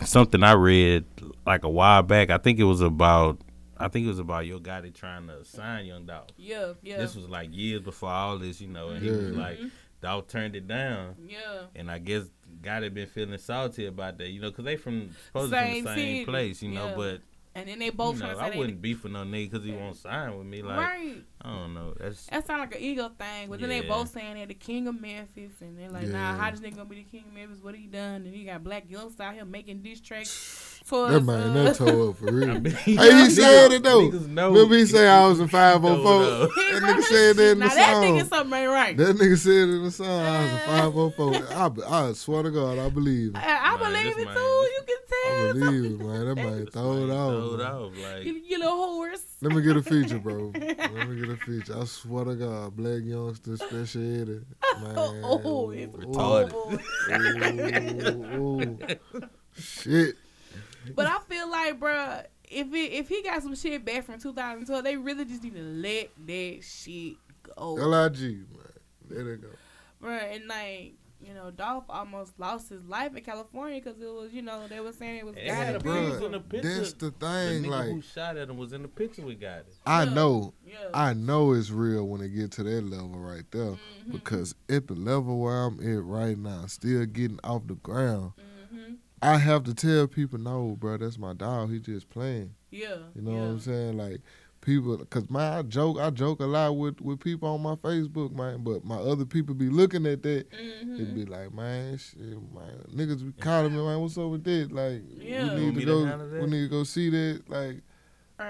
Something I read like a while back. I think it was about. I think it was about Yo Gotti trying to sign Young Dolph. Yeah, yeah, This was like years before all this, you know, and he was Yeah. like, mm-hmm. Dolph turned it down, yeah. and I guess God had been feeling salty about that, you know, because they from supposed Same from the same city, place, you know, yeah. but And then they both you know, to I they wouldn't beef with no nigga because he won't sign with me. Like, right. I don't know. That's That sound like an ego thing, but then they both saying they're the king of Memphis, and they're like, nah, how this nigga gonna be the king of Memphis? What he done? And he got Blac Youngstas out here making diss tracks for That us. man, uh, that toe up for real. I mean, Hey, he said it though. Niggas know. Remember he said I was in 504. That nigga said that in the song. now that song. nigga something ain't right. That nigga said in the song I was a 504. I, I swear to God, I believe it. I, I Man, believe this it man- too. You can tell. I believe it, man. That man throw it Throw off. it man. off. Like, You, you little horse. Let me get a feature, bro. Let me get a feature. I swear to God, Blac Youngsta Special Ed. Man. Oh, it's Retarded. horrible. Ooh, ooh. Shit. But I feel like, bruh, if it, if he got some shit back from 2012, they really just need to let that shit go. LIG, man. There they go. Bruh, and like, you know, Dolph almost lost his life in California because it was, you know, they were saying it was It had gotta a be. bruise Bruh, in the picture. that's the the thing. nigga Like, who shot at him was in the picture we got it. I Yeah. know, Yeah. I know it's real when it get to that level right there. Mhm. Because at the level where I'm at right now, still getting off the ground, Mhm. I have to tell people, no, bro, that's my dog. He just playing. Yeah. You know yeah. what I'm saying? Like people, cause my I joke, I joke a lot with with people on my Facebook, man. But my other people be looking at that, Mhm. it be like, man, shit, man, niggas be calling me, man, what's up with that? Like, Yeah. we need me to to go, we need to go see that. Like,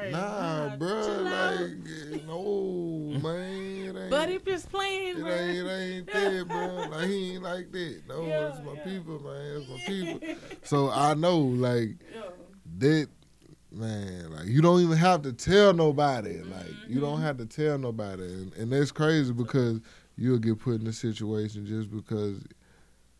Right. nah, bro, like, no, man, it ain't. But he just playing, it ain't, it ain't that, bro. Like he ain't like that. No, Yeah, it's my yeah. people, man. It's my people. So I know, like, Yeah. that man like you don't even have to tell nobody like you don't Mm-hmm. have to tell nobody and, and that's crazy because you'll get put in a situation just because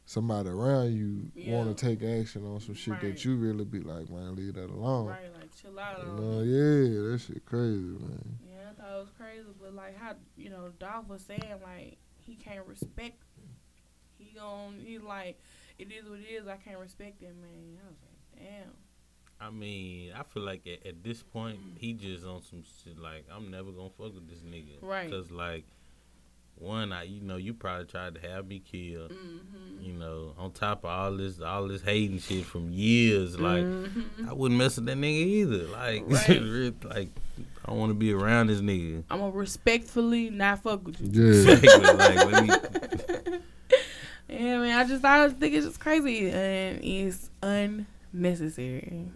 somebody around you Yeah. want to take action on some shit Right. that you really be like man leave that alone Right, like chill out. on know yeah that shit crazy man Yeah, I thought it was crazy, but like how you know Dolph was saying like he can't respect. He gon' he like it is what it is. I can't respect it, man. I was like, damn. I mean, I feel like at, at this point mm. he just on some shit like I'm never gonna fuck with this nigga, Right. Cause like one, I you know you probably tried to have me killed, Mm-hmm. you know. On top of all this, all this hating shit from years, like Mhm. I wouldn't mess with that nigga either. Like, Right. like I don't want to be around this nigga. I'm gonna respectfully not fuck with you. yeah Exactly. like, me, Yeah, man. I just I think it's just crazy and it's unnecessary.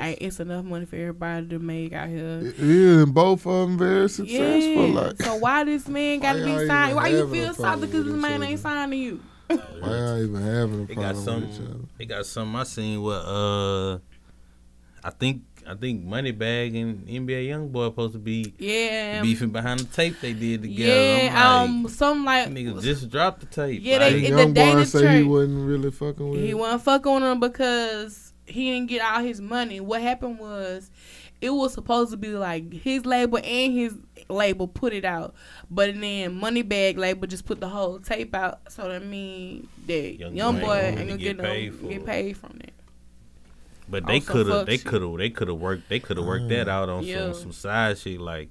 I, it's enough money for everybody to make out here. yeah and both of them very successful Yeah. like so why this man got to be signed? Why you feel problem salty because with this man other? ain't signing you? why y'all even having a They got problem some. with each other They got some. I seen where uh, I think I think Moneybagg and NBA YoungBoy supposed to be Yeah. beefing behind the tape they did together. Yeah, I'm um, like, some like niggas just dropped the tape. Yeah, like, they- Didn't the young boy Dana say he church. wasn't really fucking with he it? wasn't fucking on him because he didn't get all his money. What happened was, it was supposed to be like his label and his label put it out, but then Moneybagg label just put the whole tape out. So that mean that Young young, boy boy ain't ain't gonna gonna get get, paid no get paid from that. But oh, they could have, they could have, they could have worked, they could have worked that uh, out on Yeah. some some side shit like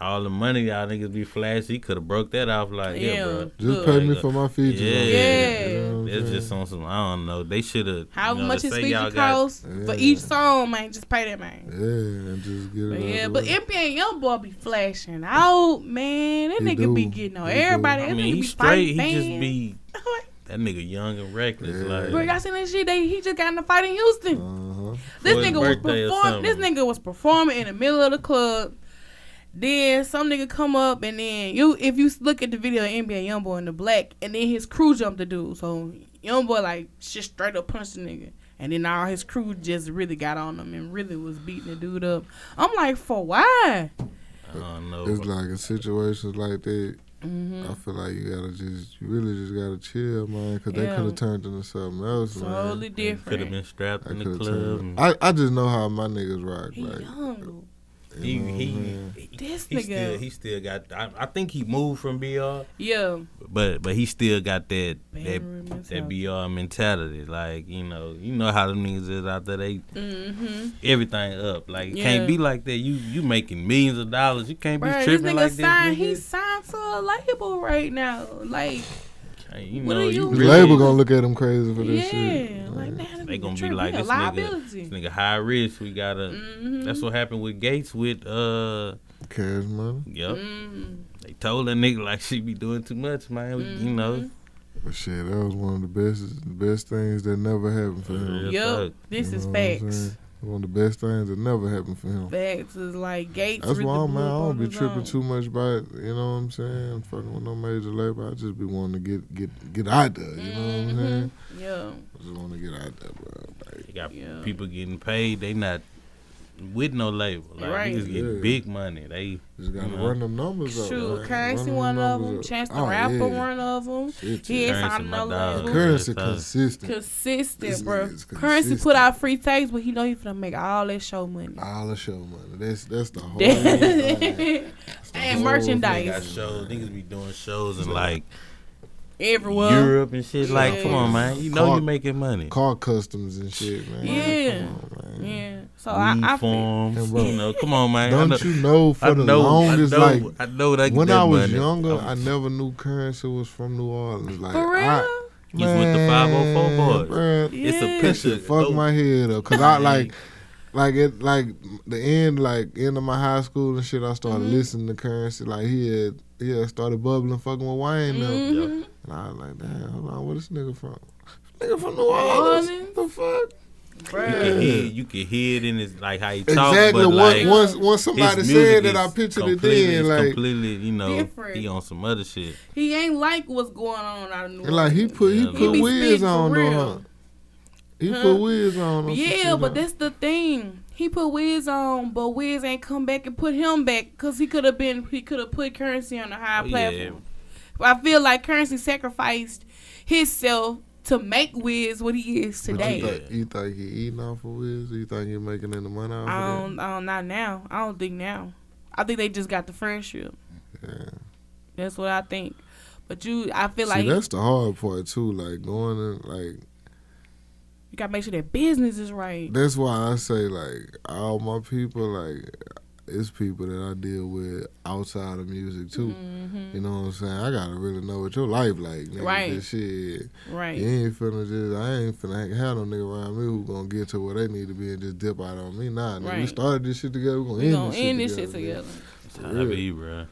all the money y'all niggas be flashy. He could have broke that off like, yeah, Yeah. bro. Just Look. pay me for my features. Yeah. on Yeah. you know It's saying? just on some. I don't know. They should have. How you know, much his feature y'all got- cost for each song, man? Just pay that man. Yeah, and just get it. But out yeah, but way. NBA YoungBoy be flashing out, man. That He nigga be getting on He do. everybody. I That mean, nigga he be straight. He fighting just be that nigga young and reckless. Yeah. Like, Bro, y'all seen that shit? They he just got in a fight in Houston. Uh-huh. This For nigga was performing. This nigga was performing in the middle of the club. Then some nigga come up and then you, if you look at the video of NBA YoungBoy in the black, and then his crew jumped the dude. So YoungBoy like just straight up punched the nigga, and then all his crew just really got on him and really was beating the dude up. I'm like, for why? I don't know. It's like in situations like that, hmm I feel like you gotta just, you really just gotta chill, man, because they Yeah. could have turned into something else, Totally man. Could have been strapped I in the coulda club. turned- I, I just know how my niggas rock. He Like, young. He you know he, he, This he nigga. still he still got. I, I think he moved from BR, Yeah. but but he still got that that that. BR mentality. Like you know you know how them niggas is out there. They Mm-hmm. everything up. Like it Yeah. can't be like that. You you making millions of dollars. You can't be Bro, this tripping nigga like this. signed. nigga. He's signed to a label right now. Like, Hey, you what know are you you The really, label gonna look at him crazy for this yeah, shit. like that. They gonna be tripping. like this nigga. This nigga high risk. We gotta. Mhm. That's what happened with Gates with uh. Cash money. Yep. Mm. They told that nigga like she be doing too much, man. We- You know. Mhm. But shit, that was one of the best, the best things that never happened for him. Real Yup, talk. this You is know what I'm facts. Saying? One of the best things that never happened for him. Facts is like Gates. That's why I'm, man, I don't on be tripping own. too much about, it. you know what I'm saying? I'm fucking with no major label. I just be wanting to get get get out there, you know what I'm saying? Mhm. Yeah. I just want to get out there, bro. Like, They got Yeah. people getting paid. They not with no label. Like Right. niggas getting Yeah. big money. They just gotta Mhm. run them numbers up. Shoot, man. Curren$y Run one of them. up. Chance the Oh, Rapper yeah. one of them. Shit, He yeah. is Curren$y, on my no dog. label. Curren$y consistent. Consistent, This bro. nigga's Curren$y put out free takes, but he know he finna make all that show money. All the show money. That's that's the whole thing. That's the and whole got merchandise shows. Niggas be doing shows in like everywhere. Europe and shit. Like, Yeah. come on, man. You know Car- you making money. Car customs and shit, man. Yeah. Come on, man. Yeah. So I, I feel, Uniforms. And bro, you know, come on, man. Don't know, you know for I the know, longest I know, like I know that when that I was money. younger, I'm- never knew Curren$y was from New Orleans. Like for real. I, He's with the 504 boys. Bruh, yeah. It's a picture. shit fuck Go- my head up. Cause I like, like it, like the end, like end of my high school and shit. I started Mhm. listening to Curren$y. Like he had, he had started bubbling, fucking with Wayne. Them. Mhm. And I was like, damn, hold on, where this nigga from? Nigga from New Orleans. Orleans? The fuck? You can hear, you can hear it in his like how he talk, Exactly. but Once, like once, once his somebody said that, is I pictured it completely- then. Like, completely, you know, Different. he on some other shit. He ain't like what's going on out of New and like he put, he Yeah, put He be Wiz on for though, huh? He Huh? put Wiz on. on Yeah, but huh? that's the thing. He put Wiz on, but Wiz ain't come back and put him back because he could have been. He could have put Curren$y on a high Oh, platform. But I feel like Curren$y sacrificed himself to make Wiz what he is today. You think, you think he eating off of Wiz? You think he making any money off I of don't, I don't, not now. I don't think now. I think they just got the friendship. Yeah. That's what I think. But you, I feel See, like that's the hard part too. Like going and like you gotta make sure that business is right. that's why I say like all my people like it's people that I deal with outside of music too. Mhm. You know what I'm saying? I gotta really know what your life like, nigga. Right. This shit. Right. You ain't finna just I ain't finna have no nigga around me who gonna get to where they need to be and just dip out on me. Nah, nigga. We started this shit together. We gonna We end gonna this end shit this shit together. together. That's For how real. be, bro.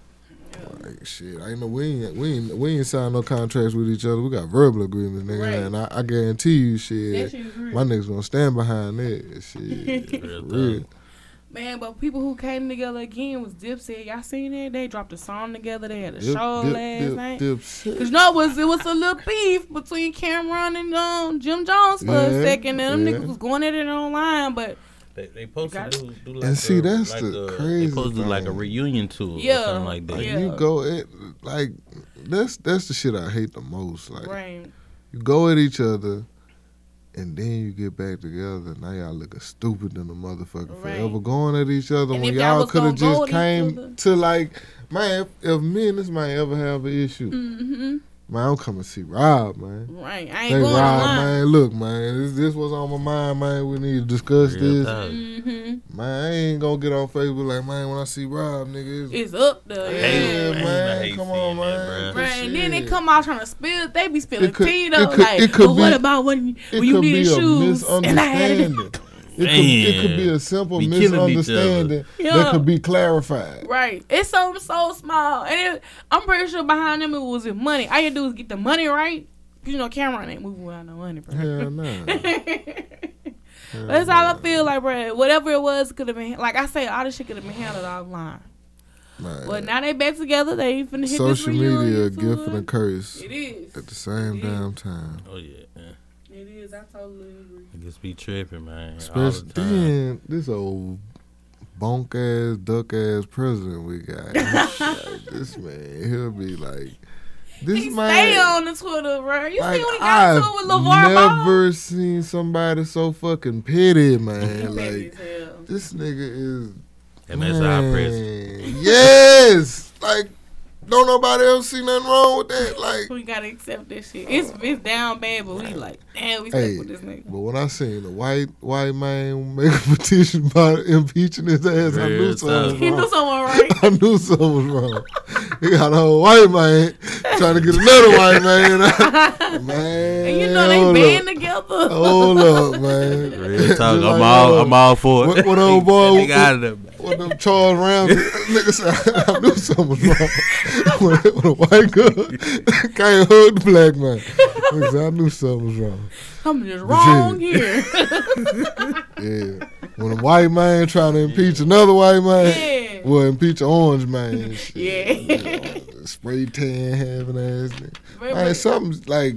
Like shit, I ain't know we ain't we ain't we ain't signed no contracts with each other. We got verbal agreements, nigga, Right. and I, I guarantee you, shit, That shit is real. my niggas gonna stand behind that. Shit, Real real. Man, but people who came together again was Dipset. Y'all seen that? They dropped a song together. They had a Dip, show dip, last dip, night. dip, Cause shit. you know it was it was a little beef between Cam'ron and um, Jim Jones for a second, and them yeah. niggas was going at it online. But They they supposed to do, do like And see, a, that's like the a, crazy They supposed to do like a reunion tour Yeah, or something like that. Like Yeah. you go at like that's that's the shit I hate the most. Like right, you go at each other. And then you get back together. Now y'all looking stupid than a motherfucker Right. forever going at each other And when y'all y'all could have just came to like, man, if, if me and this man ever have an issue, mm-hmm. Man, I'm coming to see Rob, man. Right. I Hey, ain't going Rob, online. man, look, man, this, this was on my mind, man. We need to discuss Real this. Mm-hmm. Man, I ain't gonna get on Facebook like, man, when I see Rob, nigga, it's, It's up there. Yeah, Yeah. man, I hate come on, that, man. Right, and then they come out trying to spill. They be spilling It could- tea it though. could- like, it could but what be- about when, it when you could be needed a shoes and I had it? misunderstanding. It could, it could be a simple Be killing each other. misunderstanding that could be clarified. Right. It's something so small. And it, I'm pretty sure behind them it was with money. All you do is get the money right. 'Cause you know Cam'ron ain't moving without no money, bro. Hell no. That's all I feel like, bro. Whatever it was could have been like I say, all this shit could have been handled offline. Man. But now they back together. They ain't finna hit Social this media, a reunion gift and a curse It is. at the same damn time. Oh yeah, yeah. It is. I totally agree. I just be tripping, man. Especially the then this old bonk ass, duck ass president we got. Like, this man, he'll be like, this He man. stay on the Twitter, bro. You like, see when he got I've into it with LeVar Ball? never seen somebody so fucking petty, man. Like this nigga is. and that's our man, president. Yes, like don't nobody else see nothing wrong with that. Like, We gotta accept this shit. It's it's down bad, but we like, damn, we stuck Hey, with this nigga. but when I seen a white white man make a petition about impeaching his ass, I knew Real something tough. He was knew wrong. someone right. I knew something was wrong. He got a whole white man trying to get another white man. man, and you know they band together. Hold up, man. Real talk. I'm like, all. I'm all for it. What, what old boy? They got it. What them Charles Ramsey nigga said, I knew something was wrong. when, when a white girl can't hug the black man. Nigga said, I knew something was wrong. I'm just wrong here. Yeah. When a white man trying to impeach another white man, Yeah. well, impeach an orange man. Shit. yeah. Spray tan having ass nigga. Man, but something's like,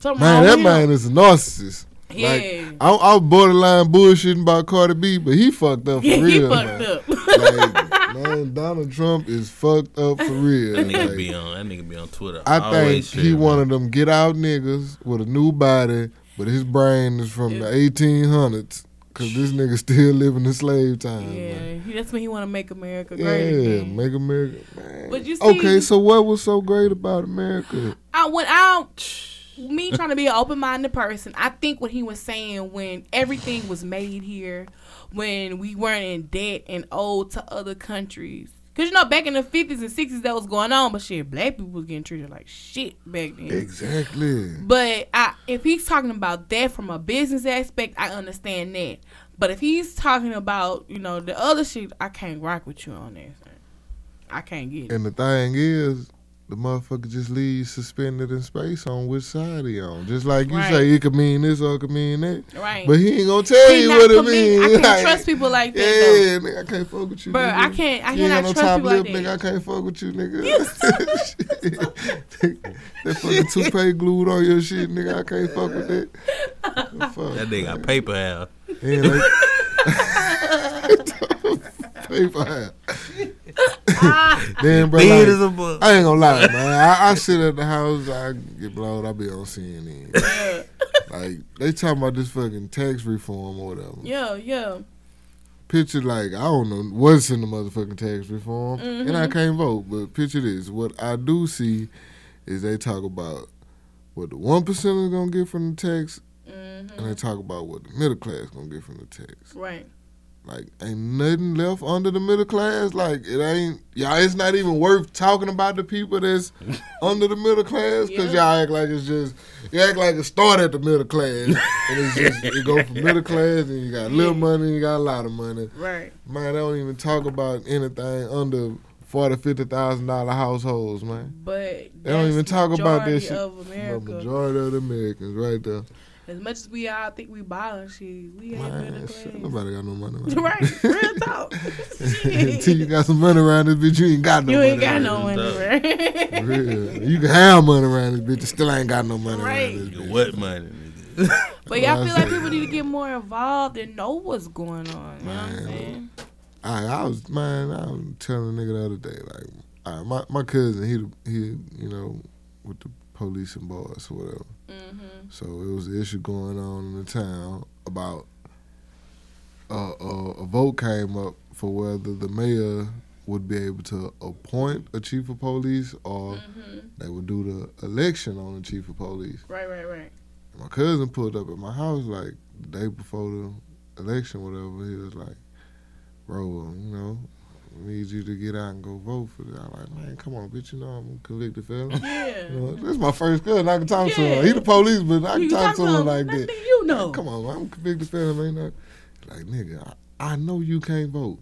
something man, that with man is a narcissist. Yeah. Like, I, I was borderline bullshitting about Cardi B, but he fucked up for Yeah, he real. fucked man. up. like, man, Donald Trump is fucked up for real. That nigga Like, be on. That nigga be on Twitter. I Always think he tripping. one of them get out niggas with a new body, but his brain is from the 1800s. Cause this nigga still living in slave time. yeah, man. he- that's when he want to make America Yeah, great again. make America. Man. But you see, okay, so what was so great about America? I went out. Me trying to be an open minded person, I think what he was saying when everything was made here, when we weren't in debt and owed to other countries. Cause you know back in the fifties and sixties that was going on, but shit, black people was getting treated like shit back then. Exactly. But I, if he's talking about that from a business aspect, I understand that. But if he's talking about you know the other shit, I can't rock with you on that. I can't get it. And the thing is, the motherfucker just leaves suspended in space on which side he on. Just like you Right. say, it could mean this or it could mean that. Right. But he ain't gonna tell He you what it commit- means. I can't Like, trust people like that, Yeah, nigga, I can't fuck with you. Bruh, nigga. I can't- I you ain't cannot got no trust top people lip, like that. nigga. I can't fuck with you, nigga. that fucking toupee glued on your shit, nigga. I can't fuck with that. Fuck, That nigga got paper out. And like, paper hat. Ah. then, bro, like, as a book. I ain't gonna lie, man. I, I sit at the house, I get blowed, I be on CNN. like they talking about this fucking tax reform or whatever. yeah, yeah. Picture like I don't know what's in the motherfucking tax reform, and I mm-hmm. can't vote. But picture this: what I do see is they talk about what the one percent is gonna get from the tax, and they mm-hmm. talk about what the middle class gonna get from the tax. Right. Like, ain't nothing left under the middle class. Like, it ain't, y'all, it's not even worth talking about the people that's under the middle class because Yeah. y'all act like it's just, you act like it started at the middle class. and it's just, it go from middle class and you got little money and you got a lot of money. Right. Man, they don't even talk about anything under forty, fifty thousand dollar households, man. But They don't even talk about this shit. Of The America. majority of the Americans, right there. As much as we all think we ballin' shit, we ain't Man, middle shit, nobody got no money. right. Real talk. Until you got some money around this bitch, you ain't got no You money. ain't got around no money, That's right? Real. You can have money around this bitch, you still ain't got no money Right. around this bitch. What money. But y'all feel like people need to get more involved and know what's going on. You know what I'm Man, saying? I, I was man, I was telling a nigga the other day, like, all right, my my cousin, he he, you know, with the police and boys or whatever. Mm-hmm. So it was an issue going on in the town about uh, uh, a vote came up for whether the mayor would be able to appoint a chief of police or hmm they would do the election on the chief of police. Right, right, right. My cousin pulled up at my house like the day before the election, whatever. He was like, "Bro, you know, I need you to get out and go vote for this." I'm like, "Man, come on, bitch. You know I'm a convicted felon." Yeah. You know, this is my first cousin. I can talk to him. He the police, but I can You talk, to him like that. You know. Come on, I'm a convicted felon, man. Like, nigga, I, I know you can't vote,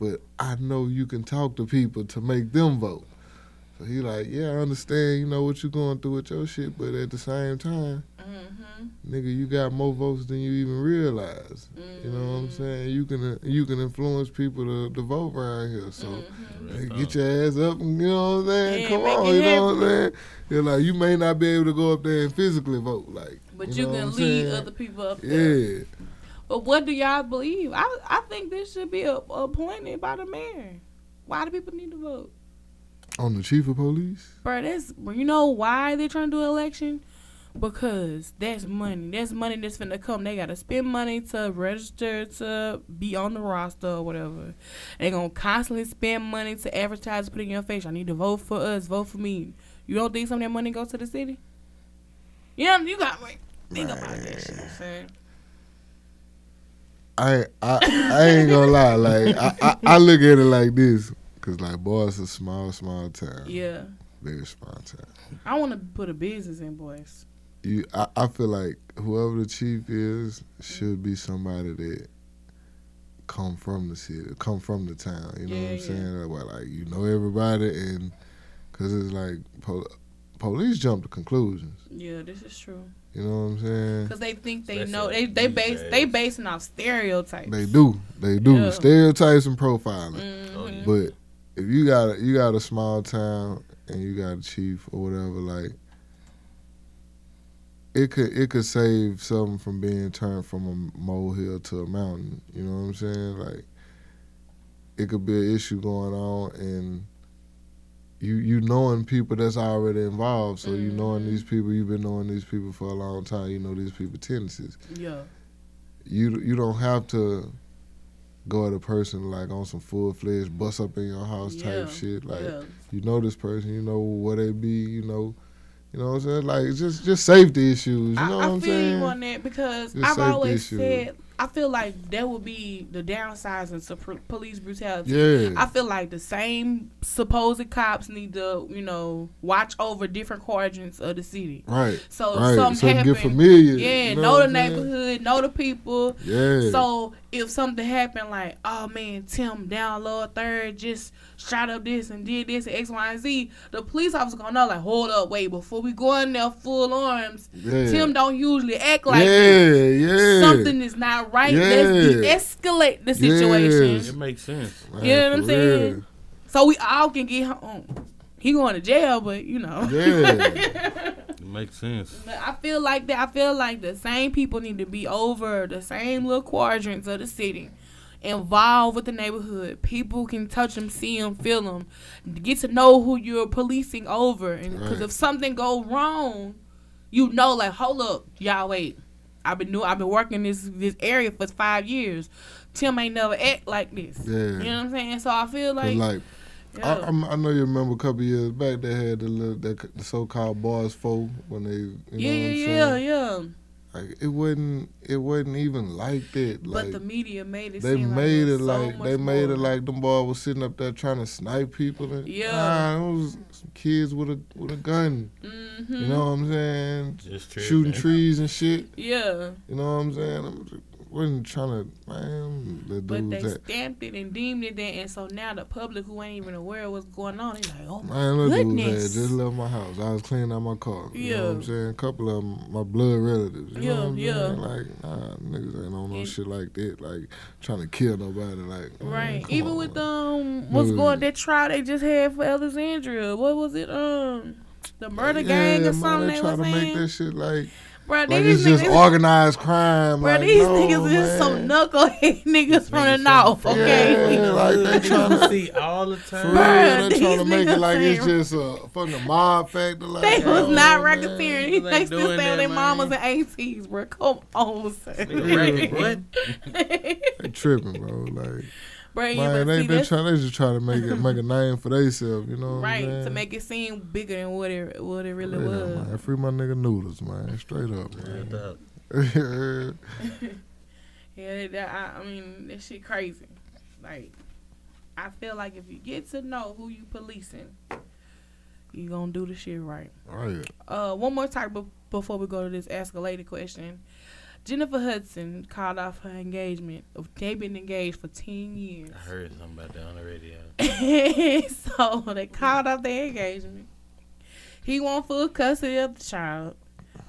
but I know you can talk to people to make them vote. So he like, yeah, I understand, you know, what you're going through with your shit, but at the same time, Mm-hmm. nigga, you got more votes than you even realize. You know what I'm Mm-hmm. saying? You can you can influence people to, to vote around here. So Mm-hmm. hey, get your ass up and you know what I'm saying? Yeah, Come on, you know what I'm saying? You're like you may not be able to go up there and physically vote, like But you you, know what can I'm lead saying? other people up there. Yeah. But what do y'all believe? I I think this should be a, appointed by the mayor. Why do people need to vote? On the chief of police? Bro, that's you know why they're trying to do an election? Because that's money. That's money that's finna come. They gotta spend money to register to be on the roster or whatever. They gonna constantly spend money to advertise, put in your face. I need to vote for us, vote for me. You don't think some of that money goes to the city? Know, you got like think about that shit, son. I I I ain't gonna lie, like I, I, I look at it like this, cause like boy, it's a small small town, Yeah. very small town. I wanna put a business in boys. You, I, I feel like whoever the chief is should be somebody that come from the city, come from the town. You know what I'm yeah. saying? Like, like you know everybody, and cause it's like pol- police jump to conclusions. Yeah, this is true. You know what I'm saying? Cause they think they Especially know they they these base days. they basing off stereotypes. They do, they do Yeah. stereotypes and profiling. Mhm. Oh, yeah. But if you got a, you got a small town and you got a chief or whatever, like it could it could save something from being turned from a molehill to a mountain. You know what I'm saying? Like it could be an issue going on and you you knowing people that's already involved, so you knowing these mm-hmm. people, you've been knowing these people for a long time. You know these people tendencies. Yeah. You you don't have to go at a person like on some full fledged bust up in your house Yeah. type shit. Like yeah. you know this person, you know what they be, you know, you know what I'm saying. Like just just safety issues. You know I, what I I'm feel saying? you on that because Just I've always issues. said I feel like that would be the downsizing to pr- police brutality. yeah, I feel like the same supposed cops need to, you know, watch over different quadrants of the city. right, So right. something so happen, get familiar. yeah, you know, know the saying? neighborhood, know the people. Yeah. So if something happened, like, oh man, Tim down lower third just shot up this and did this and X, Y, and Z, the police officer gonna know, like, hold up, wait, before we go in there full arms, yeah. Tim don't usually act like yeah, this. yeah. Something is not right. Let's Yeah. de-escalate the situation. Yes. It makes sense. Man, You know what I'm saying? real. So we all can get home. He going to jail, but you know. Yeah. It makes sense. But I feel like that. I feel like the same people need to be over the same little quadrants of the city, involved with the neighborhood. People can touch them, see them, feel them, get to know who you're policing over. And because Right. if something go wrong, you know, like, hold up, y'all wait. I've been new. I've been working in this this area for five years. Tim ain't never act like this. Yeah. You know what I'm saying? So I feel like, like, yeah. I, I know you remember a couple years back they had the little, that, the so-called bars four when they, you know yeah, what I'm yeah, yeah. Like it wasn't, it wasn't even like that. Like but the media made it. they seem made like it so like much they made more. it like them boys was sitting up there trying to snipe people. And, Yeah. nah, it was some kids with a with a gun. Mm-hmm. You know what I'm saying? Just Shooting tripping. trees and shit. Yeah, You know what I'm saying? I'm, wasn't trying to man. The but they that stamped it and deemed it that, and so now the public who ain't even aware of what's going on, they like, oh my Man, little dudes had goodness. just left my house. I was cleaning out my car. You know what I'm saying? A couple of my blood relatives. You Yeah, know what I'm yeah. saying? Like, nah, niggas ain't on no And- shit like that. Like, trying to kill nobody. Like, Right. Even on, with um what's Niggas- going that trial they just had for Alexandria. What was it? Um the murder Yeah, gang or man, something They they try to make that shit like, Bro, Like these it's just niggas, organized crime. bro, like, these no, niggas is man. some knucklehead niggas from the north, from- okay? Yeah, like they trying to see all the For time. real, Bruh, they trying to these make it niggas like it's just a fucking mob factor. Like, They was not man. racketeering. They They still doing stay on that, their man. mamas and aunties, bro. Come on, son. Nigga, what? They tripping, bro. Like, bro, yeah, man, but they see, they that's trying they just trying to make it make a name for themselves. You know what right I'm to make it seem bigger than what it what it really Yeah, was. man. Free my nigga noodles, man. Straight up, Real man. talk. Yeah, that, I, I mean that shit crazy. Like, I feel like if you get to know who you policing, you gonna do the shit right. right. Uh, one more time be- before we go to this ask a lady question. Jennifer Hudson called off her engagement. They've been engaged for ten years. I heard something about that on the radio. so they called off their engagement. He want full custody of the child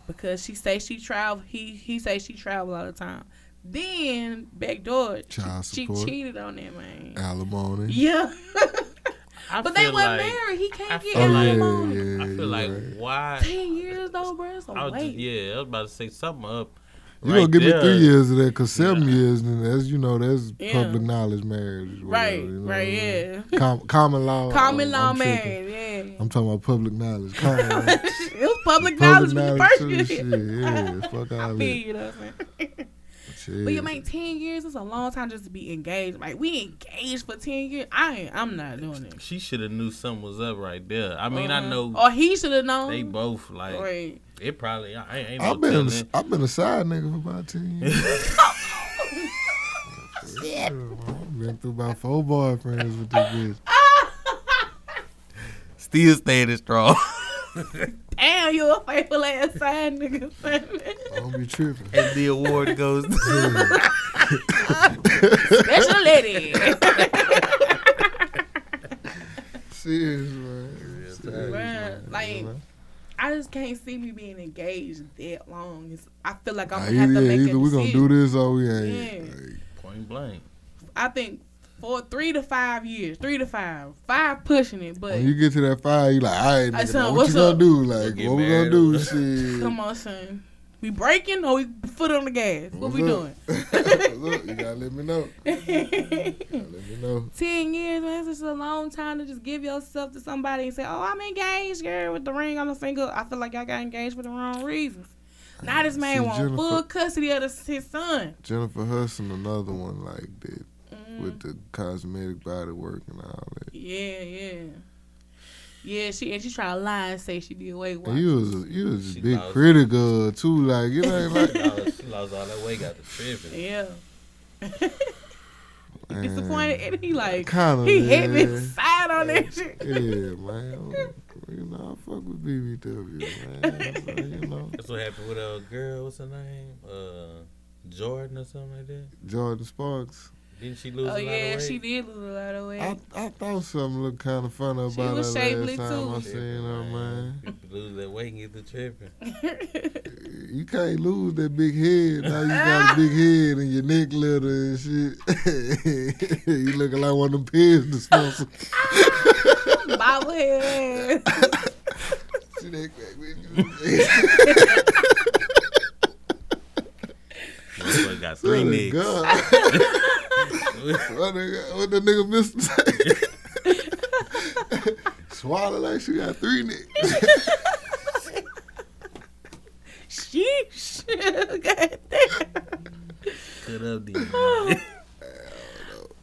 because she say she travel. He he say she travel all the time. Then backdoor, Child she support. cheated on that man. Alimony. Yeah, I but they feel weren't like- married. He I can't get feel Oh like- yeah, alimony. yeah. I feel you like right. why? Ten years though, bro. It's a I was just, wait. yeah, I was about to say something up. You right gonna give there. me three years of that? Cause seven years, and that's you know that's Yeah. public knowledge marriage. whatever, Right, you know right, I mean? yeah. Com- common law. Common I'm- law I'm tripping. yeah. I'm talking about public knowledge. Common law. it was public public knowledge when the first year. Shit, yeah. Fuck I all feel that. you, know what I'm saying? Shit. But you make ten years It's a long time just to be engaged. Like we engaged for ten years. I ain't I'm not doing it. She should have knew something was up right there. I mean, I Uh-huh. know Or he should have known. they both like Right. It. Probably I ain't. ain't I've been telling. I've been a side nigga for about ten years. Shit. I've been through about four boyfriends with this bitch. Still standing strong. Damn, you a faithful ass side nigga. I don't be tripping. and the award goes. to Special lady. Serious, man. Serious, man. like, You know? I just can't see me being engaged that long. It's, I feel like I'm gonna have to either make either a we gonna do this or we ain't. Yeah. Like, Point blank. I think for three to five years, three to five, five pushing it, but when you get to that five, you're like, all right, Hey, nigga, son, what what's you gonna do? Like, what we gonna do? Shit. come on, son. We breaking or we foot on the gas? What we doing? Look, you gotta let me know. Let me know. Ten years, man, it's just a long time to just give yourself to somebody and say, "Oh, I'm engaged, girl, with the ring on the finger." I feel like I got engaged for the wrong reasons. Now this man See, want Jennifer- full custody of the, his son. Jennifer Hudson, another one like that Mm, with the cosmetic body work and all that. yeah, yeah, yeah. She and she tried to lie and say she did Weight And Watchers. you was a, you was a big lost- critic of her too. Like it ain't She like lost, she lost all that weight, got the tripping. Yeah. Disappointed, and he like Kinda, he hit me man. side on that shit. Yeah, man. You know, I fuck with BBW, man. So, you know, That's what happened with a girl. What's her name? Uh, Jordin or something like that. Jordin Sparks. Didn't she lose Oh a lot of yeah, she did lose a lot of weight. I I thought something looked kind of funny She about was her shapely, last time too. I seen her, man. People lose that weight and get the tripping. You can't lose that big head. Now you got a big head and your neck little and shit. you looking like one of them Pez dispensers. Bobblehead. See that crack with you? Motherfucker got three Son of niggas. God. what, the, what the nigga Mister say? Swallow like she got three niggas. Sheesh. God damn. Cut up these.